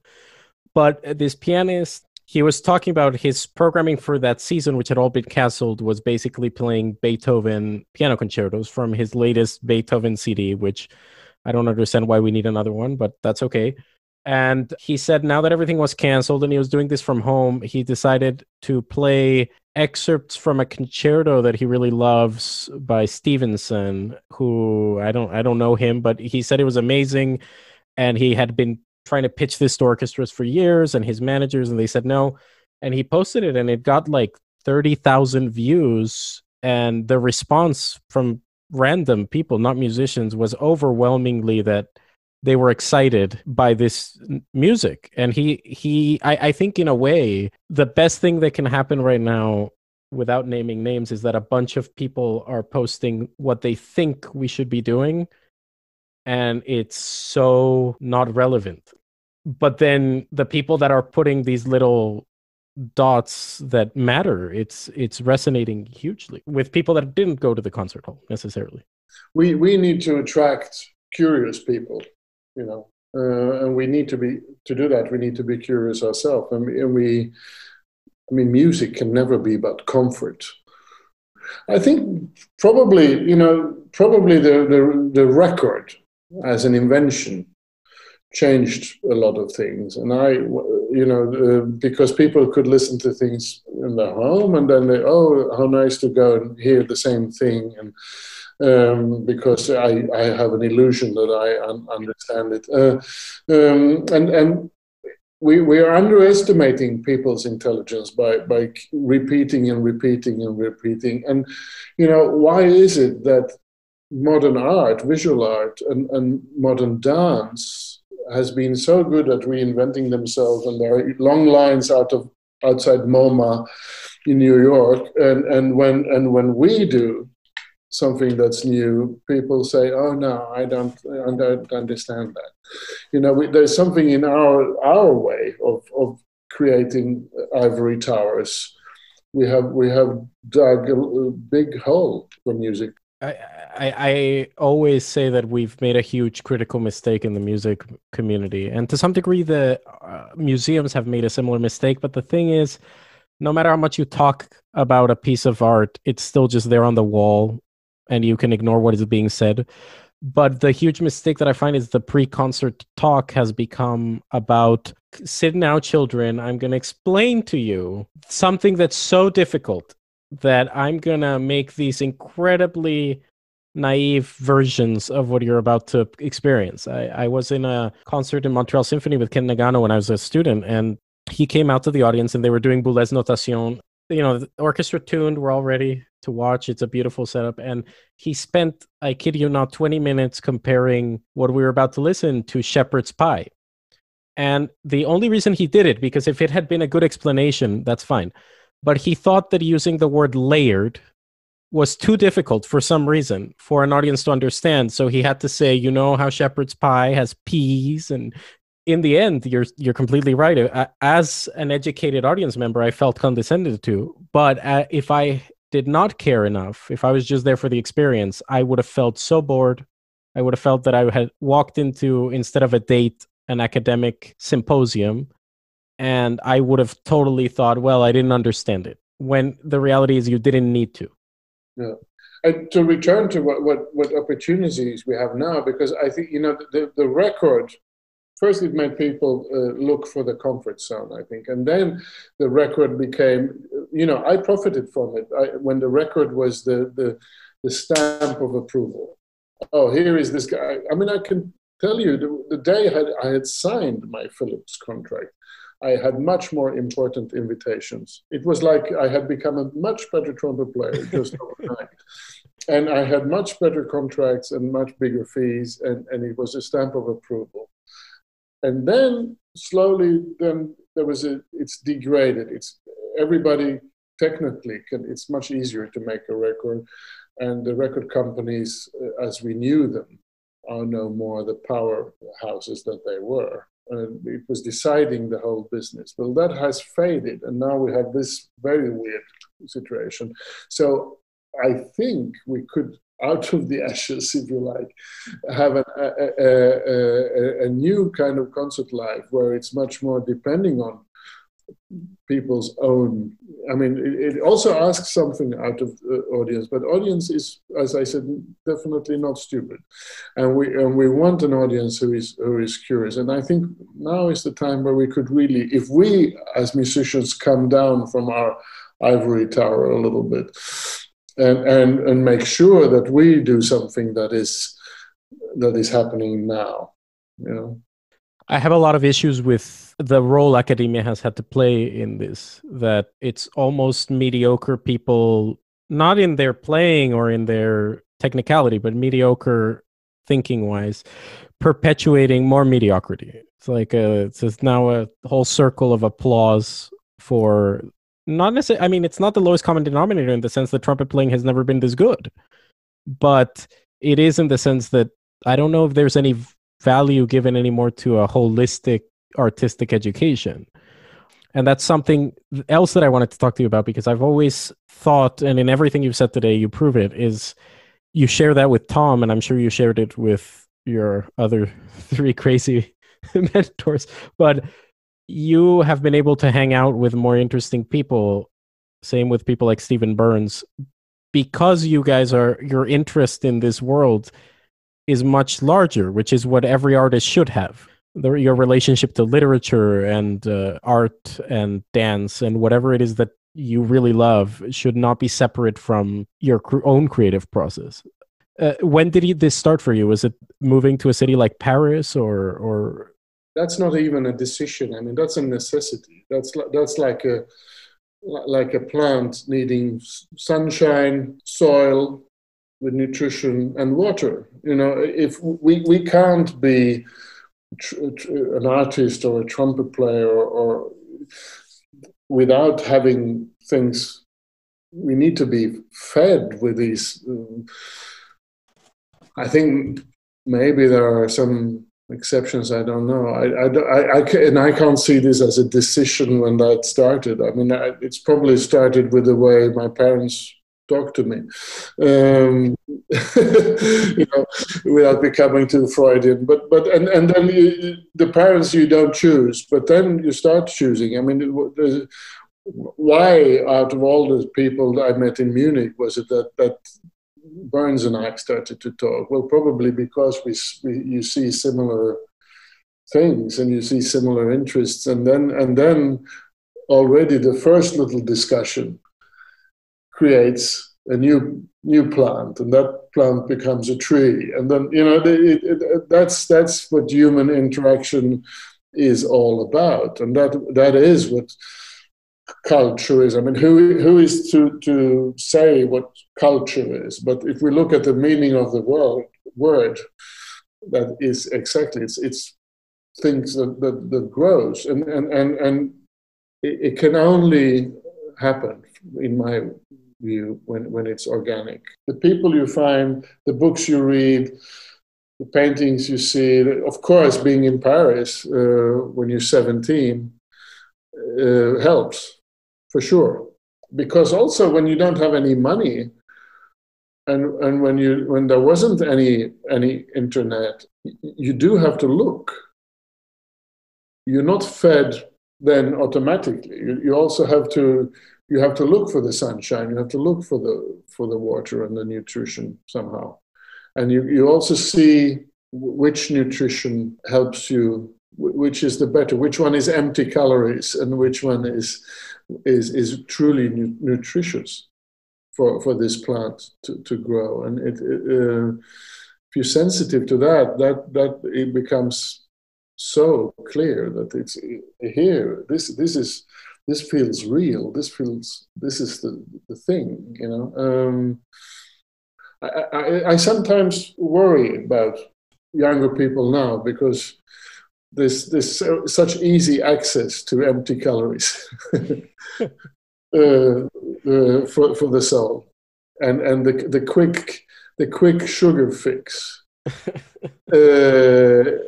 But this pianist, he was talking about his programming for that season, which had all been canceled, was basically playing Beethoven piano concertos from his latest Beethoven CD, which I don't understand why we need another one, but that's okay. And he said now that everything was canceled and he was doing this from home, he decided to play excerpts from a concerto that he really loves by Stevenson, who I don't I don't know him, but he said it was amazing and he had been trying to pitch this to orchestras for years and his managers and they said no. And he posted it and it got like 30,000 views and the response from random people not musicians was overwhelmingly that they were excited by this music. And he he I, I think in a way the best thing that can happen right now without naming names is that a bunch of people are posting what they think we should be doing and it's so not relevant. But then the people that are putting these little dots that matter it's it's resonating hugely with people that didn't go to the concert hall necessarily. We we need to attract curious people you know uh, and we need to be to do that we need to be curious ourselves. And, and we i mean music can never be about comfort. I think probably you know probably the the, the record as an invention changed a lot of things and i you know uh, because people could listen to things in their home and then they oh how nice to go and hear the same thing and um, because I, I have an illusion that I un- understand it. Uh, um, and and we, we are underestimating people's intelligence by, by repeating and repeating and repeating. And, you know, why is it that modern art, visual art, and, and modern dance has been so good at reinventing themselves? And there are long lines out of outside MoMA in New York. And, and, when, and when we do, something that's new, people say, "Oh no, I don't, I don't understand that." You know, we, there's something in our our way of of creating ivory towers. We have we have dug a, a big hole for music. I, I, always say that we've made a huge critical mistake in the music community, and to some degree, the uh, museums have made a similar mistake. But the thing is, no matter how much you talk about a piece of art, it's still just there on the wall and you can ignore what is being said. But the huge mistake that I find is the pre concert talk has become about sit now, children. I'm going to explain to you something that's so difficult that I'm to make these incredibly naive versions of what you're about to experience. I, I was in a concert in Montreal Symphony with Kent Nagano when I was a student, and he came out to the audience and they were doing Boulez Notation. You know, the orchestra tuned, we're all ready to watch. It's a beautiful setup. And he spent, I kid you not, 20 minutes comparing what we were about to listen to Shepherd's Pie. And the only reason he did it, because if it had been a good explanation, that's fine. But he thought that using the word layered was too difficult for some reason for an audience to understand. So he had to say, you know how shepherd's pie has peas and in the end you're you're completely right as an educated audience member i felt condescended to but uh, if i did not care enough, if I was just there for the experience, I would have felt so bored. I would have felt that I had walked into, instead of a date, an academic symposium. And I would have totally thought, well, I didn't understand it. When the reality is, you didn't need to. Yeah. And to return to what, what, what opportunities we have now, because I think, you know, the, the record first it made people uh, look for the comfort zone i think and then the record became you know i profited from it I, when the record was the, the the stamp of approval oh here is this guy i mean i can tell you the, the day I had, I had signed my Philips contract i had much more important invitations. It was like i had become a much better trumpet player just overnight. And i had much better contracts and much bigger fees and, and it was a stamp of approval. And then slowly then there was a it's degraded. It's everybody technically can it's much easier to make a record and the record companies uh, as we knew them are no more the powerhouses that they were and it was deciding the whole business well that has faded and now we have this very weird situation. So I think we could, out of the ashes, if you like, have a, a, a, a new kind of concert life where it's much more depending on people's own i mean it, it, also asks something out of the audience but audience is as i said definitely not stupid. And we and we want an audience who is who is curious. And i think now is the time where we could really if we as musicians come down from our ivory tower a little bit and and and make sure that we do something that is that is happening now you know i have a lot of issues with the role academia has had to play in this that it's almost mediocre people not in their playing or in their technicality but mediocre thinking wise perpetuating more mediocrity. It's like a, it's now a whole circle of applause for not necessarily i mean it's not the lowest common denominator in the sense that trumpet playing has never been this good but it is in the sense that i don't know if there's any value given anymore to a holistic artistic education. And that's something else that I wanted to talk to you about because I've always thought, and in everything you've said today, you prove it, is you share that with Tom, and I'm sure you shared it with your other three crazy mentors. But you have been able to hang out with more interesting people, same with people like Stephen Burns, because you guys are, your interest in this world is much larger, which is what every artist should have the, your relationship to literature and uh, art and dance and whatever it is that you really love should not be separate from your cr- own creative process. Uh, when did you, this start for you? Was it moving to a city like Paris or or? That's not even a decision. I mean, that's a necessity. That's that's like a like a plant needing sunshine, soil, with nutrition and water. You know, if we we can't be an artist or a trumpet player or, or without having things we need to be fed with these um, i think maybe there are some exceptions i don't know I, I, I, I, and i can't see this as a decision when that started i mean I, it's probably started with the way my parents talk to me, um, you know, without becoming too Freudian. But but and and then you, the parents you don't choose, but then you start choosing. I mean, why out of all the people I met in Munich was it that that Burns and I started to talk? Well, probably because we, we you see similar things and you see similar interests, and then and then already the first little discussion creates a new new plant, and that plant becomes a tree, and then you know it, it, that's that's what human interaction is all about, and that that is what culture is. I mean, who who is to to say what culture is? But if we look at the meaning of the word word, that is exactly it's it's things that that, that grows, and and and and it, it can only happen in my view when, when it's organic. The people you find, the books you read, the paintings you see, of course, being in Paris uh, when you're 17 uh, helps for sure. Because also when you don't have any money, and, and when you when there wasn't any any internet, you do have to look. You're not fed then automatically. You, you also have to you have to look for the sunshine you have to look for the for the water and the nutrition somehow. And you, you also see which nutrition helps you which is the better which one is empty calories and which one is is is truly nu- nutritious for for this plant to, to grow. And it, it uh, if you're sensitive to that that that it becomes so clear that it's here this this is this feels real. This feels this is the, the thing, you know. Um, I, I, I sometimes worry about younger people now because there's there's so, such easy access to empty calories uh, uh, for for the soul, and and the the quick the quick sugar fix. uh,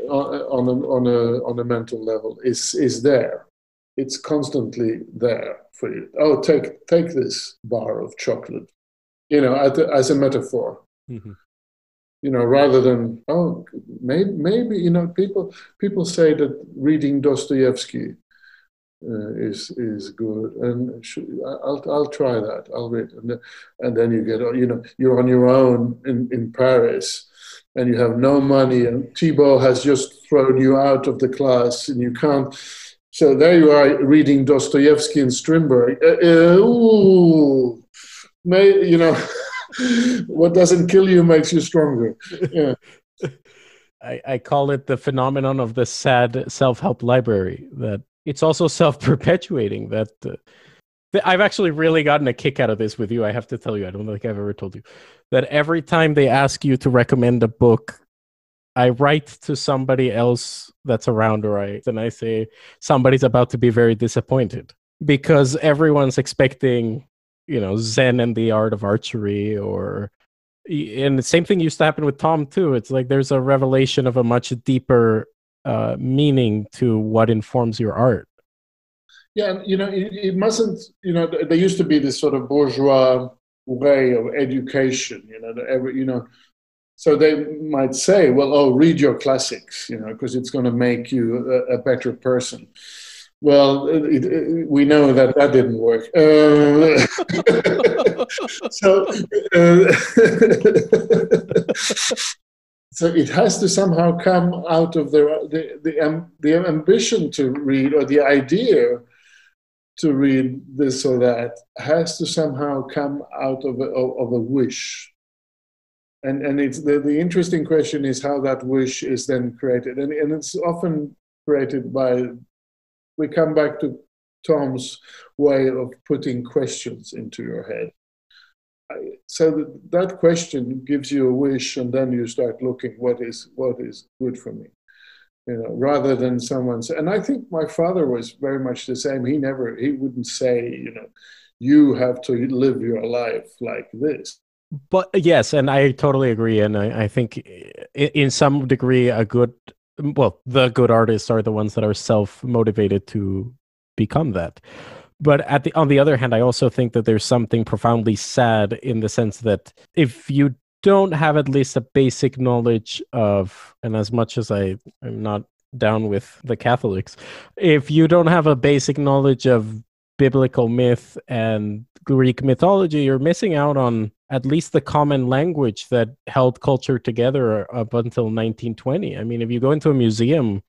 on, on, a, on a on a mental level is is there it's constantly there for you. Oh, take take this bar of chocolate, you know, as a metaphor. Mm-hmm. You know, rather than oh, maybe, maybe you know, people people say that reading Dostoevsky uh, is is good, and I'll I'll try that. I'll read, and then, and then you get you know you're on your own in in Paris, and you have no money, and Thibaud has just thrown you out of the class, and you can't. So there you are reading Dostoevsky and Strindberg. Uh, uh, ooh, may you know. what doesn't kill you makes you stronger. Yeah. I, I call it the phenomenon of the sad self-help library that it's also self-perpetuating that uh, I've actually really gotten a kick out of this with you. I have to tell you, I don't think I've ever told you that every time they ask you to recommend a book, I write to somebody else that's around, I and I say somebody's about to be very disappointed because everyone's expecting, you know, Zen and the art of archery, or and the same thing used to happen with Tom too. It's like there's a revelation of a much deeper uh, meaning to what informs your art. Yeah, you know, it, it, mustn't. You know, there used to be this sort of bourgeois way of education. You know, every you know, so they might say, well, oh, read your classics, you know, because it's going to make you a, a, better person. Well, it, it, we know that that didn't work. Uh, so, uh, so it has to somehow come out of the the the, ambition to read or the idea to read this or that has to somehow come out of a, of a wish and and it's the, the interesting question is how that wish is then created. And, and it's often created by we come back to tom's way of putting questions into your head. So that question gives you a wish and then you start looking what is what is good for me? You know rather than someone's and i think my father was very much the same. He never he wouldn't say you know you have to live your life like this but yes and i totally agree and i, I think in some degree a good well the good artists are the ones that are self-motivated to become that. But at the on the other hand i also think that there's something profoundly sad in the sense that if you don't have at least a basic knowledge of and as much as i am not down with the catholics if you don't have a basic knowledge of biblical myth and greek mythology you're missing out on at least the common language that held culture together up until 1920 i mean if you go into a museum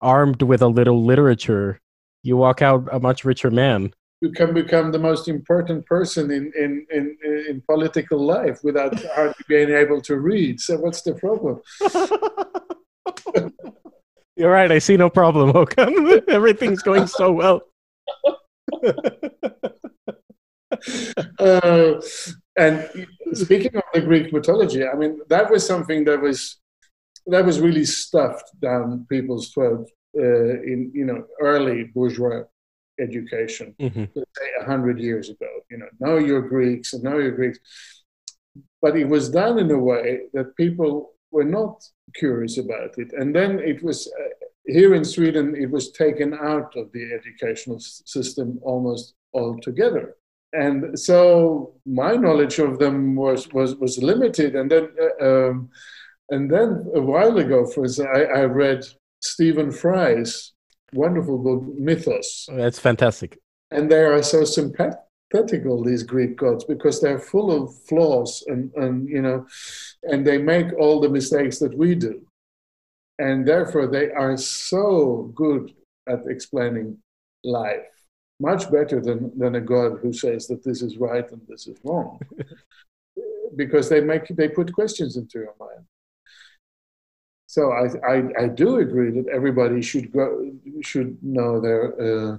armed with a little literature you walk out a much richer man. You can become the most important person in, in, in, in political life without hardly being able to read. So what's the problem? You're right. I see no problem, Håkan. Everything's going so well. uh, and speaking of the Greek mythology, I mean that was something that was that was really stuffed down people's throats uh, in you know early bourgeois education, mm-hmm. let's say a hundred years ago. You know, know your Greeks and know your Greeks, but it was done in a way that people were not curious about it, and then it was. Uh, here in Sweden, it was taken out of the educational system almost altogether and so my knowledge of them was was was limited and then uh, um, and then a while ago for instance I, I read Stephen Fry's wonderful book, Mythos. That's fantastic. And they are so sympathetical, these Greek gods, because they're full of flaws and, and, you know, and they make all the mistakes that we do. And therefore, they are so good at explaining life, much better than, than a God who says that this is right and this is wrong. because they make they put questions into your mind. So I, I, I, do agree that everybody should go should know their uh,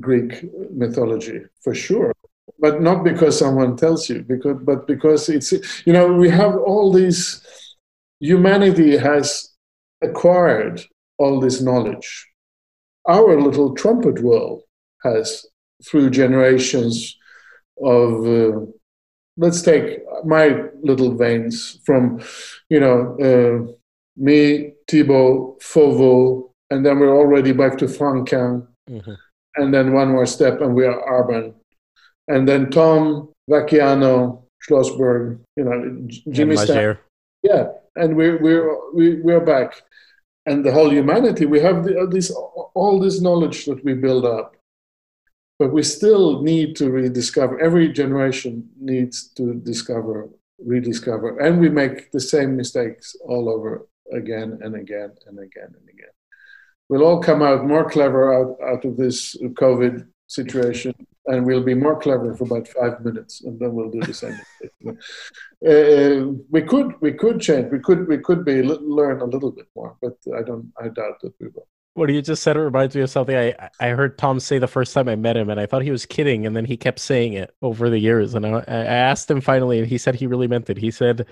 Greek mythology for sure, but not because someone tells you, because but because it's you know we have all these humanity has acquired all this knowledge. Our little trumpet world has through generations of uh, let's take my little veins from you know. Uh, me, Thibaud, Foveau, and then we're already back to Franquin. mm-hmm. and then one more step, and we are Arban. And then Tom, Vacchiano, Schlossberg, you know, Jimmy Stamp. Yeah, and we're we're we, we're back, and the whole humanity. We have the, this all this knowledge that we build up, but we still need to rediscover. Every generation needs to discover, rediscover, and we make the same mistakes all over again and again and again and again. We'll all come out more clever out, out of this COVID situation and we'll be more clever for about five minutes, and then we'll do the same. uh, we could we could change. We could we could be learn a little bit more, but I don't. I doubt that we will. What you just said it reminds me of something I I heard Tom say the first time I met him, and I thought he was kidding, and then he kept saying it over the years, and I, I asked him finally, and he said he really meant it. He said,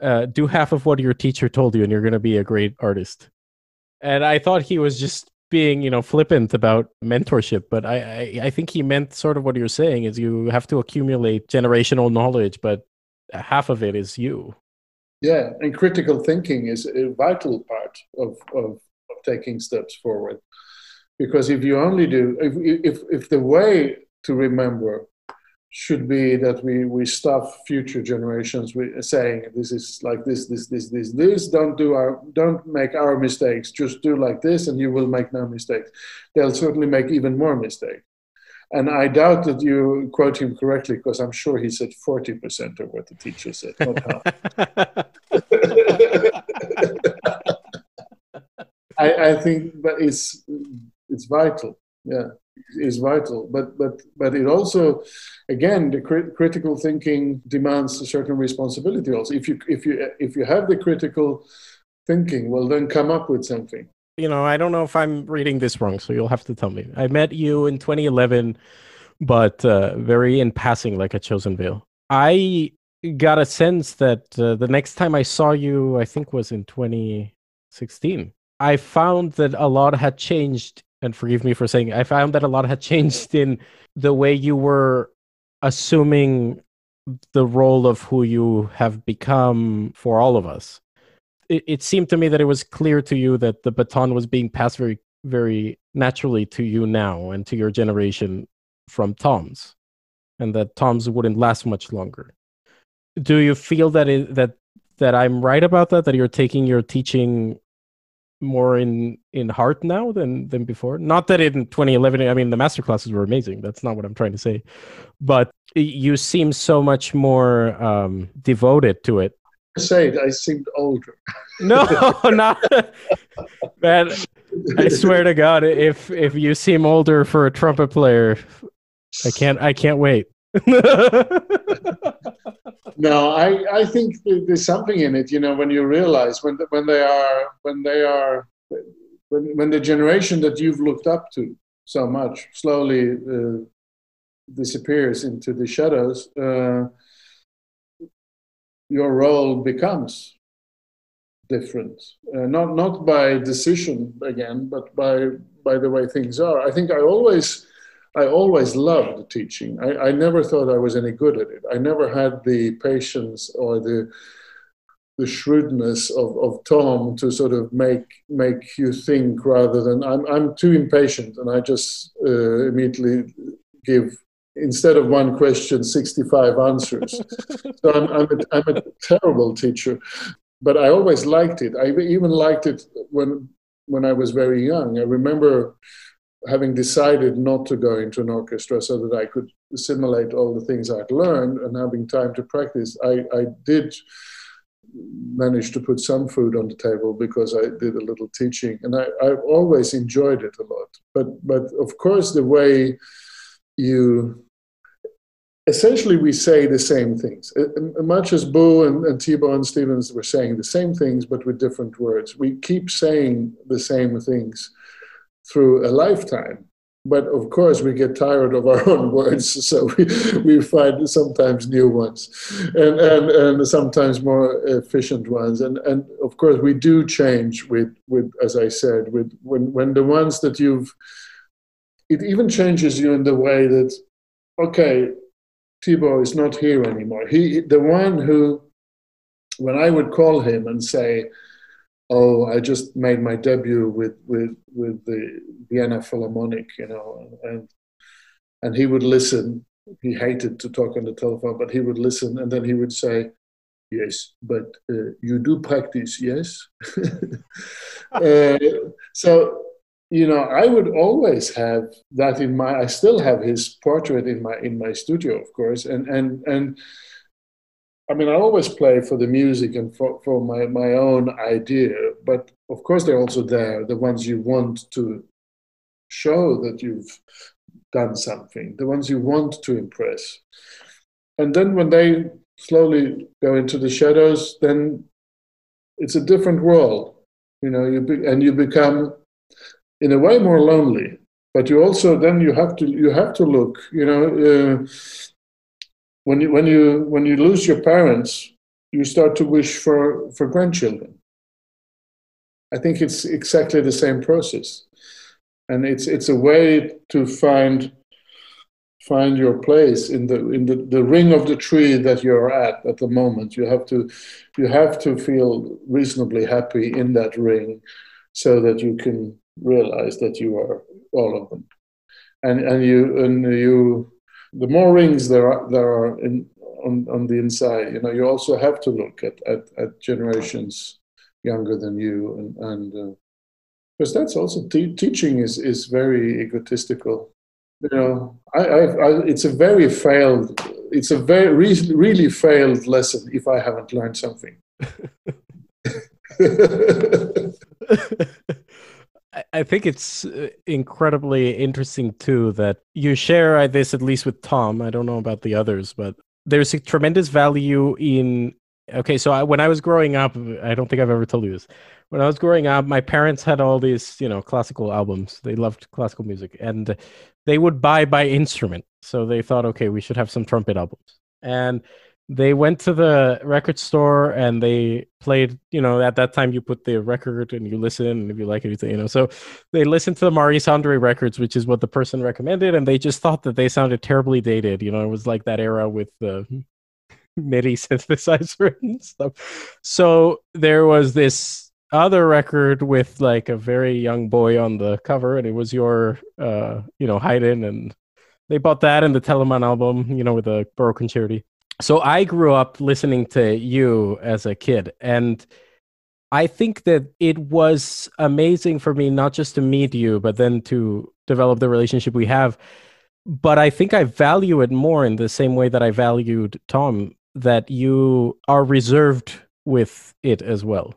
uh, "Do half of what your teacher told you, and you're going to be a great artist." And I thought he was just being you know flippant about mentorship but I, I, I think he meant sort of what you're saying is you have to accumulate generational knowledge but half of it is you yeah and critical thinking is a vital part of, of, of taking steps forward because if you only do if, if if the way to remember should be that we, we stuff future generations with saying this is like this, this, this, this, this. Don't do our, don't make our mistakes. Just do like this, and you will make no mistakes. They'll certainly make even more mistakes. And I doubt that you quote him correctly because I'm sure he said 40% of what the teacher said, not half. I, I think that is it's vital. Yeah is vital. But but but it also, again, the crit- critical thinking demands a certain responsibility. Also, if you if you if you have the critical thinking, well, then come up with something. You know, I don't know if I'm reading this wrong, so you'll have to tell me. I met you in 2011, but uh, very in passing, like a Chosen Vale. I got a sense that uh, the next time I saw you, I think was in 2016. I found that a lot had changed and forgive me for saying I found that a lot had changed in the way you were assuming the role of who you have become for all of us. It, it seemed to me that it was clear to you that the baton was being passed very, very naturally to you now and to your generation from Tom's, and that Tom's wouldn't last much longer. Do you feel that it, that that I'm right about that? That you're taking your teaching more in in heart now than than before. Not that in 2011 i mean the master classes were amazing. That's not what i'm trying to say. But you seem so much more um devoted to it. I say i seemed older. No not man i swear to god if if you seem older for a trumpet player i can't i can't wait no, I, I think there's something in it. You know, when you realize when when they are when they are when when the generation that you've looked up to so much slowly uh, disappears into the shadows, uh, your role becomes different. Uh, not not by decision again, but by by the way things are. I think I always I always loved teaching. I, I never thought I was any good at it. I never had the patience or the the shrewdness of, of Tom to sort of make make you think rather than I'm I'm too impatient and I just uh, immediately give instead of one question 65 answers. so I'm I'm a, I'm a terrible teacher, but I always liked it. I even liked it when when I was very young. I remember having decided not to go into an orchestra so that I could assimilate all the things I'd learned and having time to practice, I, I did manage to put some food on the table because I did a little teaching, and I, I've always enjoyed it a lot. But but of course, the way you essentially we say the same things. Much as Bo and, and Thibaud and Stevens were saying the same things, but with different words. We keep saying the same things through a lifetime. But of course, we get tired of our own words, so we, we find sometimes new ones, and, and, and sometimes more efficient ones. And, and of course, we do change with, with as I said, with when, when the ones that you've, it even changes you in the way that, okay, Thibaud is not here anymore. He, the one who, when I would call him and say, oh, I just made my debut with with with the Vienna Philharmonic, you know, and and he would listen. He hated to talk on the telephone, but he would listen, and then he would say, "Yes, but uh, you do practice, yes." uh, so you know, I would always have that in my. I still have his portrait in my in my studio, of course, and and and I mean, I always play for the music and for, for my, my own idea, but of course, they're also there, the ones you want to show that you've done something, the ones you want to impress. And then when they slowly go into the shadows, then it's a different world, you know, you be, and you become, in a way, more lonely. But you also then you have to you have to look, you know. Uh, when you when you when you lose your parents, you start to wish for for grandchildren. I think it's exactly the same process, and it's it's a way to find find your place in the in the, the ring of the tree that you're at at the moment. You have to you have to feel reasonably happy in that ring, so that you can realize that you are all of them, and and you and you the more rings there are, there are in, on, on the inside, you know, you also have to look at, at, at generations younger than you. And, and uh, because that's also te- teaching is, is very egotistical. You know, I, I, I, it's a very failed, it's a very re- really failed lesson if I haven't learned something. I think it's uh, incredibly interesting too that you share this at least with Tom. I don't know about the others, but there's a tremendous value in. Okay, so I, when I was growing up, I don't think I've ever told you this. When I was growing up, my parents had all these, you know, classical albums. They loved classical music, and they would buy by instrument. So they thought, okay, we should have some trumpet albums. And they went to the record store and they played you know at that time you put the record and you listen and if you like anything you know. So they listened to the Maurice André records which is what the person recommended and they just thought that they sounded terribly dated you know it was like that era with the midi synthesizer and stuff. So there was this other record with like a very young boy on the cover and it was your uh you know Haydn and they bought that and the Telemann album you know with the Baroque Concerti so I grew up listening to you as a kid, and I think that it was amazing for me not just to meet you, but then to develop the relationship we have. But I think I value it more in the same way that I valued Tom, that you are reserved with it as well.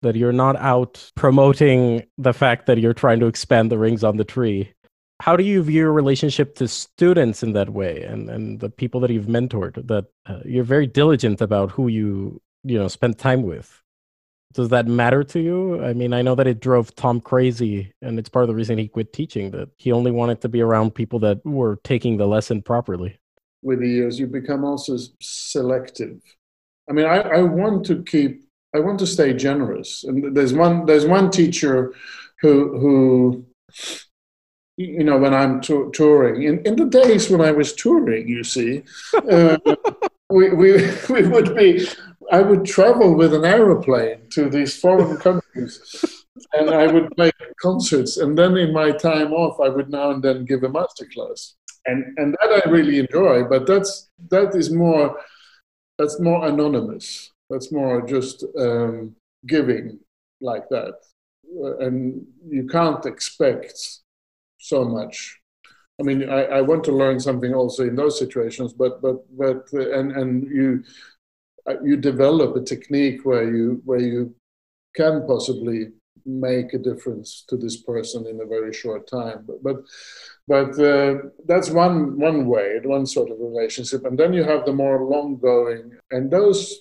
That you're not out promoting the fact that you're trying to expand the rings on the tree how do you view your relationship to students in that way and, and the people that you've mentored that uh, you're very diligent about who you you know spend time with? Does that matter to you? I mean i know that it drove tom crazy and it's part of the reason he quit teaching that he only wanted to be around people that were taking the lesson properly. With the years you become also selective. I mean i, I want to keep i want to stay generous. And there's one there's one teacher who who you know, when I'm touring. In, in the days when I was touring, you see, uh, we, we, we would be, I would travel with an aeroplane to these foreign countries and I would play concerts. And then in my time off, I would now and then give a masterclass. And, and that I really enjoy, but that's, that is more, that's more anonymous. That's more just um, giving like that. And you can't expect so much. I mean, I, I want to learn something also in those situations, but but but uh, and and you uh, you develop a technique where you where you can possibly make a difference to this person in a very short time. But but, but uh, that's one one way, one sort of relationship, and then you have the more long going, and those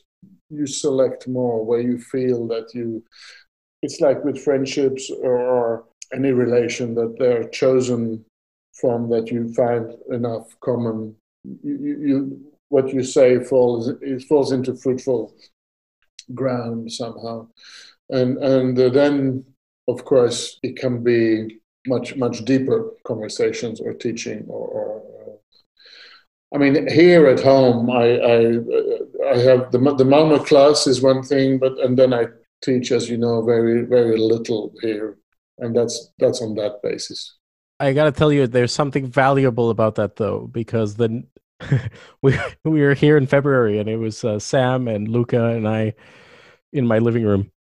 you select more where you feel that you. It's like with friendships or any relation that they're chosen from that you find enough common. You, you what you say falls it falls into fruitful ground somehow. And and then of course it can be much much deeper conversations or teaching or, or I mean, here at home, I I, I have the the Malmo class is one thing, but and then I teach, as you know, very very little here, and that's that's on that basis. I gotta tell you, there's something valuable about that though, because then we we were here in February, and it was uh, Sam and Luca and I in my living room,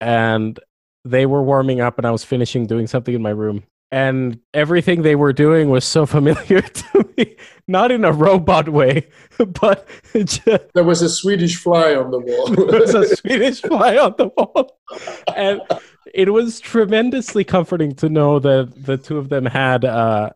and they were warming up, and I was finishing doing something in my room, and everything they were doing was so familiar to me not in a robot way but just, there was a swedish fly on the wall. There was a swedish fly on the wall. And it was tremendously comforting to know that the two of them had uh,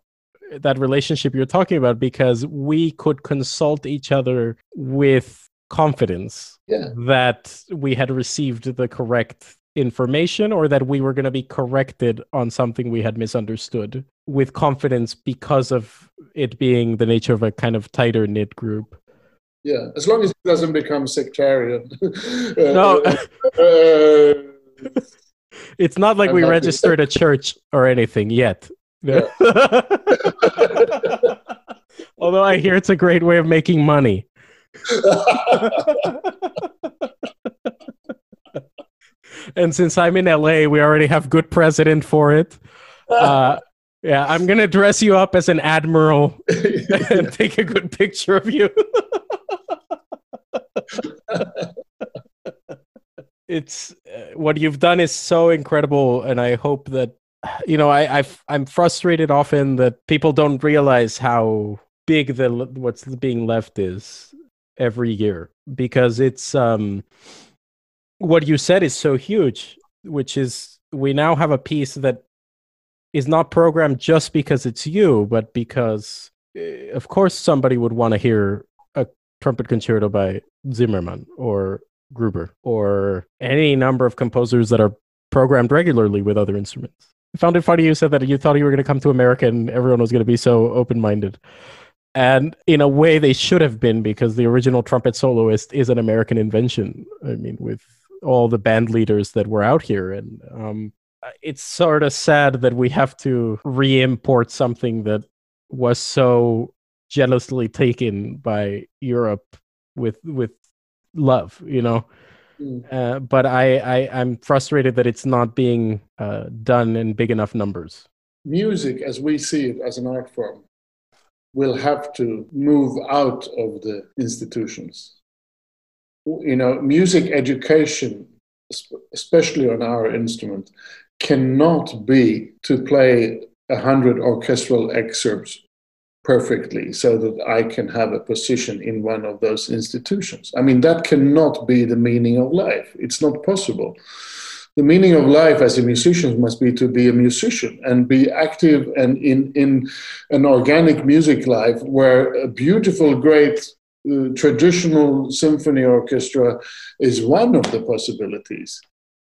that relationship you're talking about because we could consult each other with confidence yeah. that we had received the correct information or that we were going to be corrected on something we had misunderstood with confidence because of it being the nature of a kind of tighter knit group. Yeah, as long as it doesn't become sectarian. no. uh, it's not like I'm we registered a church or anything yet. Yeah. Although I hear it's a great way of making money. and since I'm in LA, we already have good president for it. Uh, yeah, I'm gonna dress you up as an admiral and take a good picture of you. it's what you've done is so incredible, and I hope that you know I I've, I'm frustrated often that people don't realize how big the what's being left is every year because it's um what you said is so huge, which is we now have a piece that is not programmed just because it's you, but because, eh, of course, somebody would want to hear a trumpet concerto by Zimmermann or Gruber or any number of composers that are programmed regularly with other instruments. I found it funny you said that you thought you were going to come to America and everyone was going to be so open minded. And in a way, they should have been because the original trumpet soloist is an American invention. I mean, with all the band leaders that were out here and um, it's sort of sad that we have to re-import something that was so jealously taken by Europe with with love, you know. Mm. Uh, but I, I I'm frustrated that it's not being uh, done in big enough numbers. Music, as we see it as an art form, will have to move out of the institutions you know, music education, especially on our instrument, cannot be to play a hundred orchestral excerpts perfectly so that I can have a position in one of those institutions. I mean, that cannot be the meaning of life. It's not possible. The meaning of life as a musician must be to be a musician and be active and in, in an organic music life where a beautiful, great uh, traditional symphony orchestra is one of the possibilities.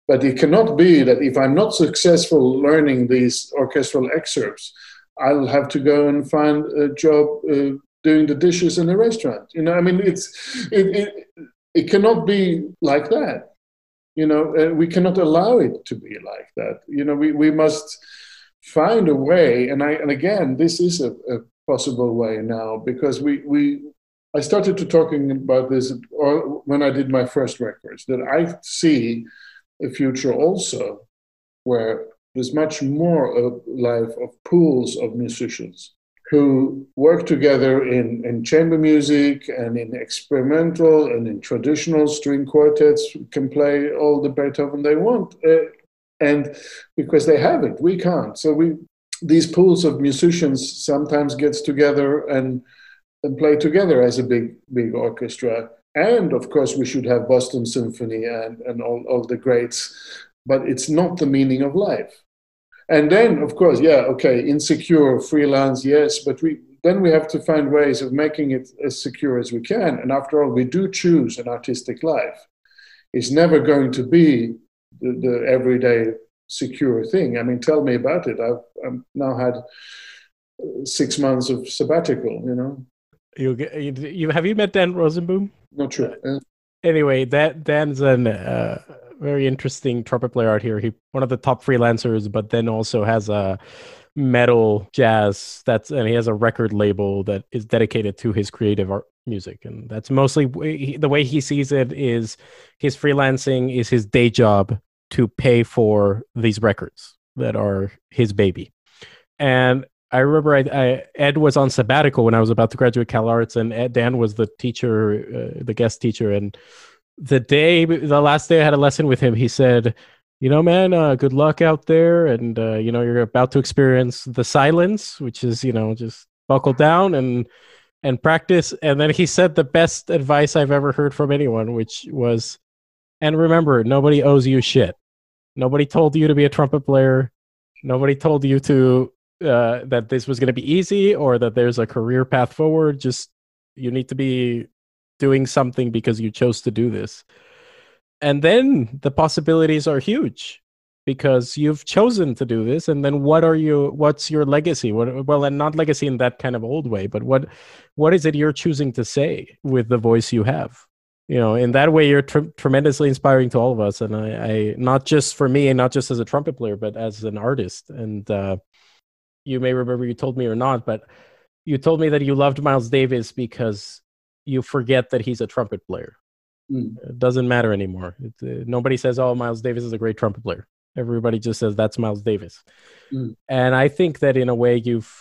But it cannot be that if I'm not successful learning these orchestral excerpts, I'll have to go and find a job uh, doing the dishes in a restaurant. You know, I mean, it's it, it, it cannot be like that. You know, uh, we cannot allow it to be like that. You know, we, we must find a way. And I and again, this is a, a possible way now because we we I started to talking about this when I did my first records that I see a future also where there's much more of life of pools of musicians who work together in, in chamber music and in experimental and in traditional string quartets can play all the Beethoven they want. Uh, and because they have it, we can't. So we these pools of musicians sometimes gets together and and play together as a big, big orchestra. And of course, we should have Boston Symphony and, and all, all the greats, but it's not the meaning of life. And then, of course, yeah, okay, insecure, freelance, yes, but we then we have to find ways of making it as secure as we can. And after all, we do choose an artistic life. It's never going to be the, the everyday secure thing. I mean, tell me about it. I've, I've now had six months of sabbatical, you know. You, you, you have you met Dan Rosenboom? Not sure. Uh, anyway, that Dan's an uh, very interesting trumpet player out here. He one of the top freelancers, but then also has a metal jazz that's and he has a record label that is dedicated to his creative art, music, and that's mostly the way he sees it. Is his freelancing is his day job to pay for these records that are his baby, and I remember I, I, Ed was on sabbatical when I was about to graduate Cal Arts, and Ed, Dan was the teacher, uh, the guest teacher. And the day, the last day I had a lesson with him, he said, "You know, man, uh, good luck out there, and uh, you know, you're about to experience the silence, which is, you know, just buckle down and and practice." And then he said the best advice I've ever heard from anyone, which was, "And remember, nobody owes you shit. Nobody told you to be a trumpet player." Nobody told you to uh, that this was going to be easy or that there's a career path forward. Just you need to be doing something because you chose to do this. And then the possibilities are huge because you've chosen to do this. And then what are you what's your legacy? What well and not legacy in that kind of old way but what what is it you're choosing to say with the voice you have? You know in that way you're tr- tremendously inspiring to all of us. And I, I not just for me and not just as a trumpet player but as an artist. And uh you may remember you told me or not, but you told me that you loved Miles Davis because you forget that he's a trumpet player. Mm. It doesn't matter anymore. It, uh, nobody says, "Oh, Miles Davis is a great trumpet player." Everybody just says that's Miles Davis. Mm. And I think that in a way you've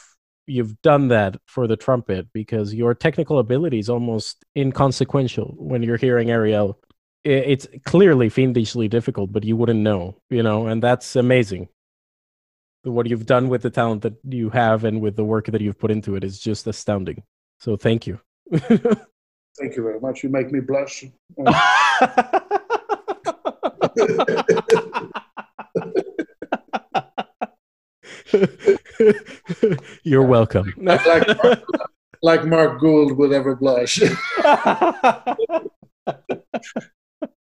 you've done that for the trumpet because your technical ability is almost inconsequential when you're hearing Aerial. It's clearly fiendishly difficult, but you wouldn't know, you know, and that's amazing what you've done with the talent that you have and with the work that you've put into it is just astounding. So thank you. thank you very much. You make me blush. You're welcome. like, Mark, like Mark Gould would ever blush.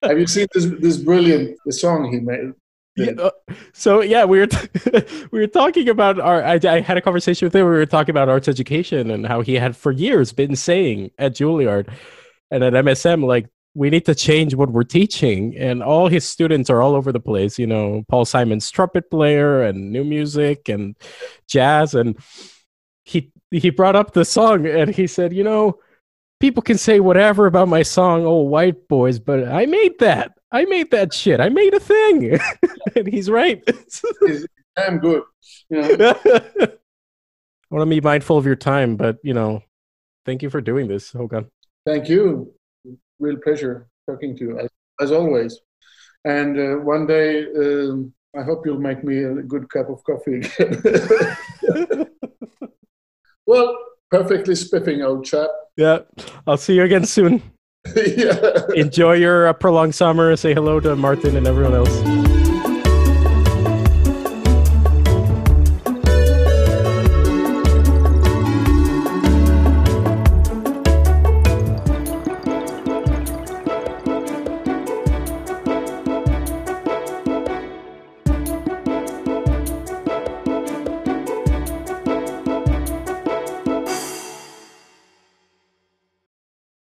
Have you seen this this brilliant the song he made? Yeah, uh, so yeah, we were t- we were talking about our. I, I, had a conversation with him. We were talking about arts education and how he had for years been saying at Juilliard and at MSM, like we need to change what we're teaching. And all his students are all over the place. You know, Paul Simon's trumpet player and new music and jazz. And he he brought up the song and he said, you know, people can say whatever about my song, "Oh White Boys," but I made that. I made that shit. I made a thing. and he's right. I'm good. You know? I want to be mindful of your time, but you know, thank you for doing this, Håkan. Thank you. Real pleasure talking to you as, as always. And uh, one day, um, I hope you'll make me a good cup of coffee well, perfectly spiffing, old chap. Yeah, I'll see you again soon. yeah. Enjoy your uh, prolonged summer. Say hello to Martin and everyone else.